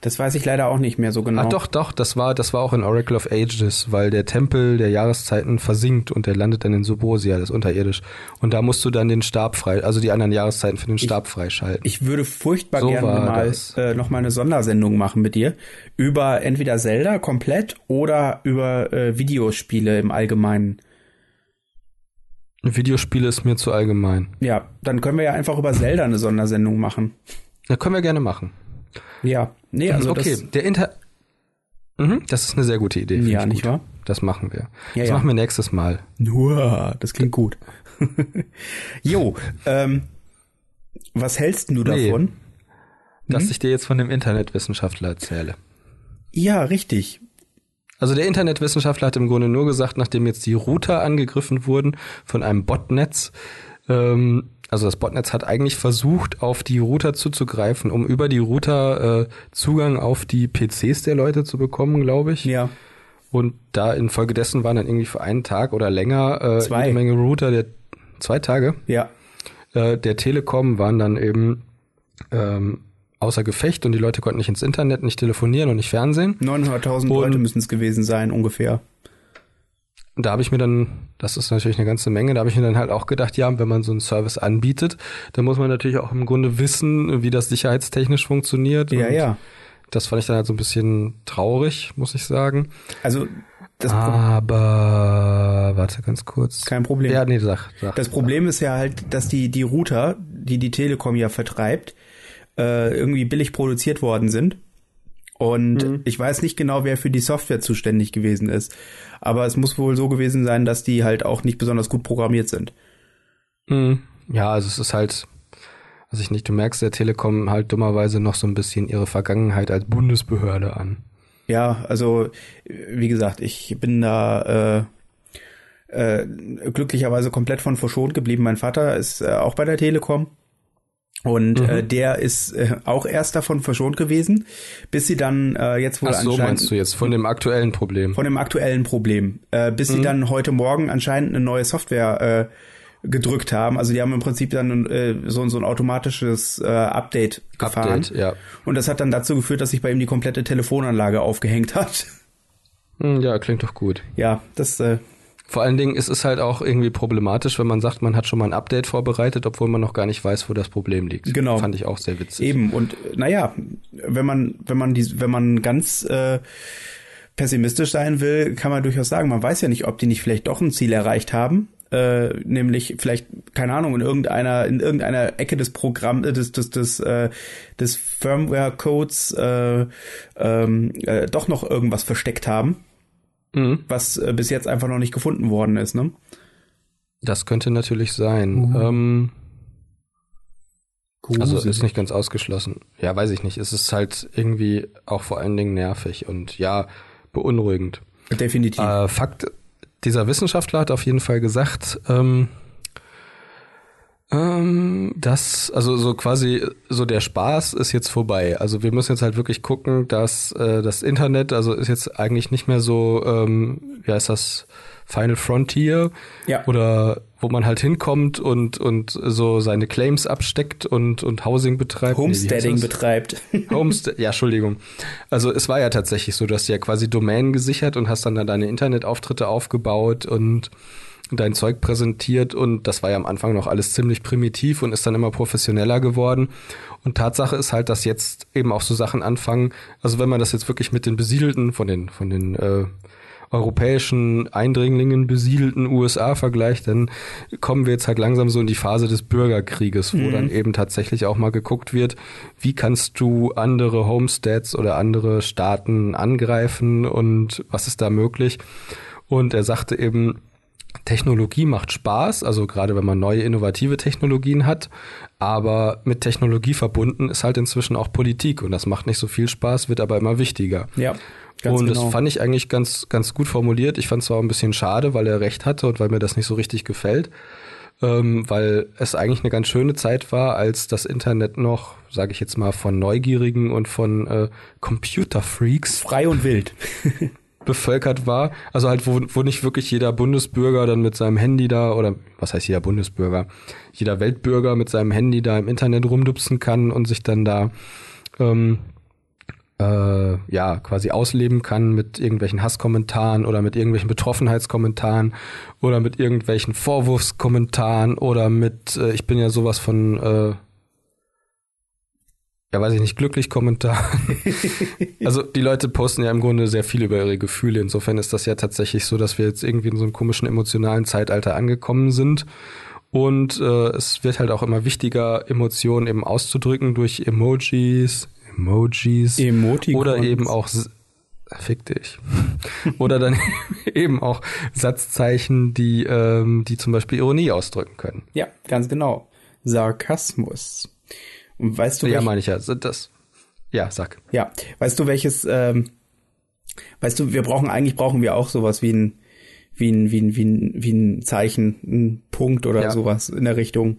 Speaker 1: Das weiß ich leider auch nicht mehr so genau.
Speaker 2: Ah, doch, doch, das war, das war auch in Oracle of Ages, weil der Tempel der Jahreszeiten versinkt und der landet dann in Subrosia, das ist unterirdisch. Und da musst du dann den Stab frei, also die anderen Jahreszeiten für den Stab freischalten.
Speaker 1: Ich würde furchtbar
Speaker 2: So
Speaker 1: gerne mal äh, noch mal eine Sondersendung machen mit dir über entweder Zelda komplett oder über äh, Videospiele im Allgemeinen.
Speaker 2: Videospiele ist mir zu allgemein.
Speaker 1: Ja, dann können wir ja einfach über Zelda eine Sondersendung machen.
Speaker 2: Da können wir gerne machen.
Speaker 1: Ja, nee, also
Speaker 2: okay,
Speaker 1: das,
Speaker 2: der Inter. Mhm, das ist eine sehr gute Idee. finde
Speaker 1: ja,
Speaker 2: ich
Speaker 1: nicht wahr?
Speaker 2: Das machen wir.
Speaker 1: Ja,
Speaker 2: das
Speaker 1: ja.
Speaker 2: machen wir nächstes Mal.
Speaker 1: Nur, das klingt gut. jo, ähm, was hältst du
Speaker 2: Nee.
Speaker 1: davon?
Speaker 2: Dass ich dir jetzt von dem Internetwissenschaftler erzähle.
Speaker 1: Ja, richtig.
Speaker 2: Also der Internetwissenschaftler hat im Grunde nur gesagt, nachdem jetzt die Router angegriffen wurden von einem Botnetz, Ähm, also das Botnetz hat eigentlich versucht, auf die Router zuzugreifen, um über die Router äh, Zugang auf die PCs der Leute zu bekommen, glaube ich.
Speaker 1: Ja.
Speaker 2: Und da infolgedessen waren dann irgendwie für einen Tag oder länger äh,
Speaker 1: Zwei.
Speaker 2: jede Menge Router der zwei Tage
Speaker 1: Ja.
Speaker 2: äh, der Telekom waren dann eben ähm, außer Gefecht und die Leute konnten nicht ins Internet, nicht telefonieren und nicht fernsehen.
Speaker 1: 900.000
Speaker 2: Und-
Speaker 1: Leute müssen es gewesen sein, ungefähr.
Speaker 2: Da habe ich mir dann, das ist natürlich eine ganze Menge, da habe ich mir dann halt auch gedacht, ja, wenn man so einen Service anbietet, dann muss man natürlich auch im Grunde wissen, wie das sicherheitstechnisch funktioniert.
Speaker 1: Ja, ja.
Speaker 2: Das fand ich dann halt so ein bisschen traurig, muss ich sagen.
Speaker 1: Also das,
Speaker 2: Aber warte ganz kurz.
Speaker 1: Kein Problem.
Speaker 2: Ja, nee, sag. sag.
Speaker 1: das Problem ist ja halt, dass die, die Router, die die Telekom ja vertreibt, äh, irgendwie billig produziert worden sind. Und
Speaker 2: Mhm.
Speaker 1: ich weiß nicht genau, wer für die Software zuständig gewesen ist. Aber es muss wohl so gewesen sein, dass die halt auch nicht besonders gut programmiert sind.
Speaker 2: Mhm. Ja, also es ist halt, also ich nicht, du merkst der Telekom halt dummerweise noch so ein bisschen ihre Vergangenheit als Bundesbehörde an.
Speaker 1: Ja, also wie gesagt, ich bin da äh, äh, glücklicherweise komplett von verschont geblieben. Mein Vater ist äh, auch bei der Telekom und
Speaker 2: Mhm.
Speaker 1: äh, der ist äh, auch erst davon verschont gewesen, bis sie dann äh, jetzt wohl
Speaker 2: Ach so,
Speaker 1: anscheinend
Speaker 2: meinst du jetzt von dem aktuellen Problem?
Speaker 1: von dem aktuellen Problem, äh, bis
Speaker 2: Mhm.
Speaker 1: sie dann heute Morgen anscheinend eine neue Software äh, gedrückt haben. Also die haben im Prinzip dann äh, so, so ein automatisches äh, Update gefahren.
Speaker 2: Update, ja.
Speaker 1: Und das hat dann dazu geführt, dass sich bei ihm die komplette Telefonanlage aufgehängt hat.
Speaker 2: Hm, Ja, klingt doch gut.
Speaker 1: Ja, das äh,
Speaker 2: Vor allen Dingen ist es halt auch irgendwie problematisch, wenn man sagt, man hat schon mal ein Update vorbereitet, obwohl man noch gar nicht weiß, wo das Problem liegt.
Speaker 1: Genau.
Speaker 2: Fand ich auch sehr witzig.
Speaker 1: eben und naja, wenn man wenn man die wenn man ganz äh, pessimistisch sein will, kann man durchaus sagen, man weiß ja nicht, ob die nicht vielleicht doch ein Ziel erreicht haben, äh, nämlich vielleicht keine Ahnung in irgendeiner in irgendeiner Ecke des Programm äh, des des des, äh, des Firmware Codes äh, ähm, äh, doch noch irgendwas versteckt haben,
Speaker 2: Mhm.
Speaker 1: was äh, bis jetzt einfach noch nicht gefunden worden ist, ne?
Speaker 2: Das könnte natürlich sein.
Speaker 1: Mhm.
Speaker 2: Ähm, also ist nicht ganz ausgeschlossen. Ja, weiß ich nicht. Es ist halt irgendwie auch vor allen Dingen nervig und ja, beunruhigend.
Speaker 1: definitiv.
Speaker 2: Äh, Fakt, dieser Wissenschaftler hat auf jeden Fall gesagt, ähm, ähm, dass, also so quasi, so der Spaß ist jetzt vorbei. Also wir müssen jetzt halt wirklich gucken, dass äh, das Internet, also ist jetzt eigentlich nicht mehr so, ähm, wie heißt das, Final Frontier
Speaker 1: Ja.
Speaker 2: oder wo man halt hinkommt und und so seine Claims absteckt und und Housing betreibt. Nee,
Speaker 1: Homesteading
Speaker 2: das?
Speaker 1: betreibt.
Speaker 2: Homestead, ja, Entschuldigung. Also es war ja tatsächlich so, du hast ja quasi Domänen gesichert und hast dann da deine Internetauftritte aufgebaut und dein Zeug präsentiert und das war ja am Anfang noch alles ziemlich primitiv und ist dann immer professioneller geworden. Und Tatsache ist halt, dass jetzt eben auch so Sachen anfangen, also wenn man das jetzt wirklich mit den besiedelten, von den, von den äh, europäischen Eindringlingen besiedelten USA vergleicht, dann kommen wir jetzt halt langsam so in die Phase des Bürgerkrieges, wo dann eben tatsächlich auch mal geguckt wird, wie kannst du andere Homesteads oder andere Staaten angreifen und was ist da möglich. Und er sagte eben, Technologie macht Spaß, also gerade wenn man neue innovative Technologien hat, aber mit Technologie verbunden ist halt inzwischen auch Politik und das macht nicht so viel Spaß, wird aber immer wichtiger.
Speaker 1: ja, ganz
Speaker 2: und
Speaker 1: genau.
Speaker 2: das fand ich eigentlich ganz, ganz gut formuliert. Ich fand es auch ein bisschen schade, weil er recht hatte und weil mir das nicht so richtig gefällt. Ähm, weil es eigentlich eine ganz schöne Zeit war, als das Internet noch, sage ich jetzt mal, von Neugierigen und von äh, Computerfreaks
Speaker 1: Frei und wild.
Speaker 2: bevölkert war. Also halt, wo, wo nicht wirklich jeder Bundesbürger dann mit seinem Handy da, oder was heißt jeder Bundesbürger, jeder Weltbürger mit seinem Handy da im Internet rumdupsen kann und sich dann da ähm, äh, ja quasi ausleben kann mit irgendwelchen Hasskommentaren oder mit irgendwelchen Betroffenheitskommentaren oder mit irgendwelchen Vorwurfskommentaren oder mit äh, ich bin ja sowas von äh, ja, weiß ich nicht, glücklich Kommentaren. also die Leute posten ja im Grunde sehr viel über ihre Gefühle. Insofern ist das ja tatsächlich so, dass wir jetzt irgendwie in so einem komischen emotionalen Zeitalter angekommen sind. Und äh, es wird halt auch immer wichtiger, Emotionen eben auszudrücken durch Emojis, Emojis
Speaker 1: Emoticons.
Speaker 2: oder eben auch Fick dich. Oder dann eben auch Satzzeichen, die, ähm, die zum Beispiel Ironie ausdrücken können.
Speaker 1: Ja, ganz genau. Sarkasmus. Und weißt du,
Speaker 2: ja,
Speaker 1: welch-
Speaker 2: meine ich ja. Das, ja, sag.
Speaker 1: ja, weißt du welches, ähm, weißt du, wir brauchen eigentlich brauchen wir auch sowas wie ein wie ein, wie ein, wie ein, wie ein Zeichen, ein Punkt oder ja. sowas in der Richtung.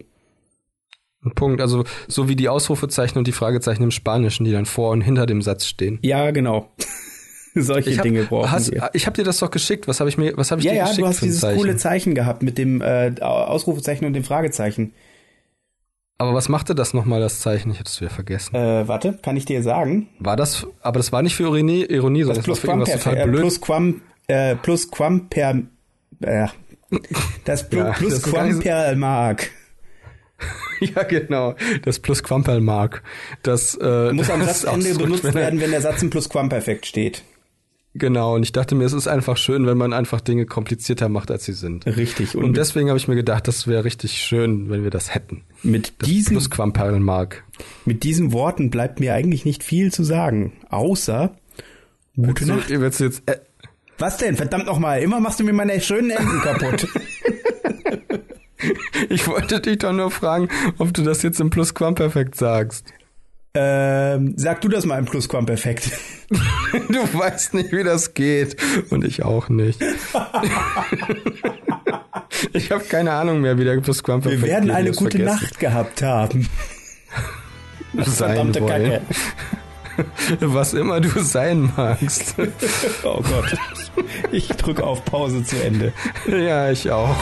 Speaker 2: Ein Punkt, also so wie die Ausrufezeichen und die Fragezeichen im Spanischen, die dann vor und hinter dem Satz stehen.
Speaker 1: Ja, genau. Solche
Speaker 2: hab,
Speaker 1: Dinge brauchen
Speaker 2: hast,
Speaker 1: wir.
Speaker 2: Ich habe dir das doch geschickt. Was habe ich mir, was habe ich
Speaker 1: ja,
Speaker 2: dir
Speaker 1: ja,
Speaker 2: geschickt?
Speaker 1: Ja, du hast dieses coole Zeichen gehabt mit dem äh, Ausrufezeichen und dem Fragezeichen.
Speaker 2: Aber was machte das nochmal, das Zeichen? Ich hatte es wieder vergessen.
Speaker 1: Äh, warte, kann ich dir sagen?
Speaker 2: War das, aber das war nicht für Ironie, Ironie sondern
Speaker 1: das, das war für irgendwas total blöd. Äh, plus Quam, äh, plus Quam per, äh, das Pl ja, Plus Quam per Mark.
Speaker 2: ja, genau. Das Plusquamperl-Mark. Das äh,
Speaker 1: muss am Satzende benutzt werden, wenn der Satz im Plusquamperfekt steht.
Speaker 2: Genau, und ich dachte mir, es ist einfach schön, wenn man einfach Dinge komplizierter macht, als sie sind.
Speaker 1: Richtig.
Speaker 2: Und, und deswegen habe ich mir gedacht, das wäre richtig schön, wenn wir das hätten.
Speaker 1: Mit
Speaker 2: das
Speaker 1: diesen. Mit diesen Worten bleibt mir eigentlich nicht viel zu sagen, außer
Speaker 2: gute Nacht. Du, willst du jetzt, äh,
Speaker 1: Was denn? Verdammt nochmal, immer machst du mir meine schönen Enden kaputt.
Speaker 2: Ich wollte dich doch nur fragen, ob du das jetzt im Plusquamperfekt sagst.
Speaker 1: Ähm, sag du das mal im Plusquamperfekt.
Speaker 2: du weißt nicht, wie das geht. Und ich auch nicht. ich habe keine Ahnung mehr, wie der Plusquamperfekt
Speaker 1: geht. Wir werden eine gute vergessen. Nacht gehabt haben.
Speaker 2: Sein wollen. Kacke. Was immer du sein magst.
Speaker 1: oh Gott. Ich drücke auf Pause zu Ende.
Speaker 2: Ja, ich auch.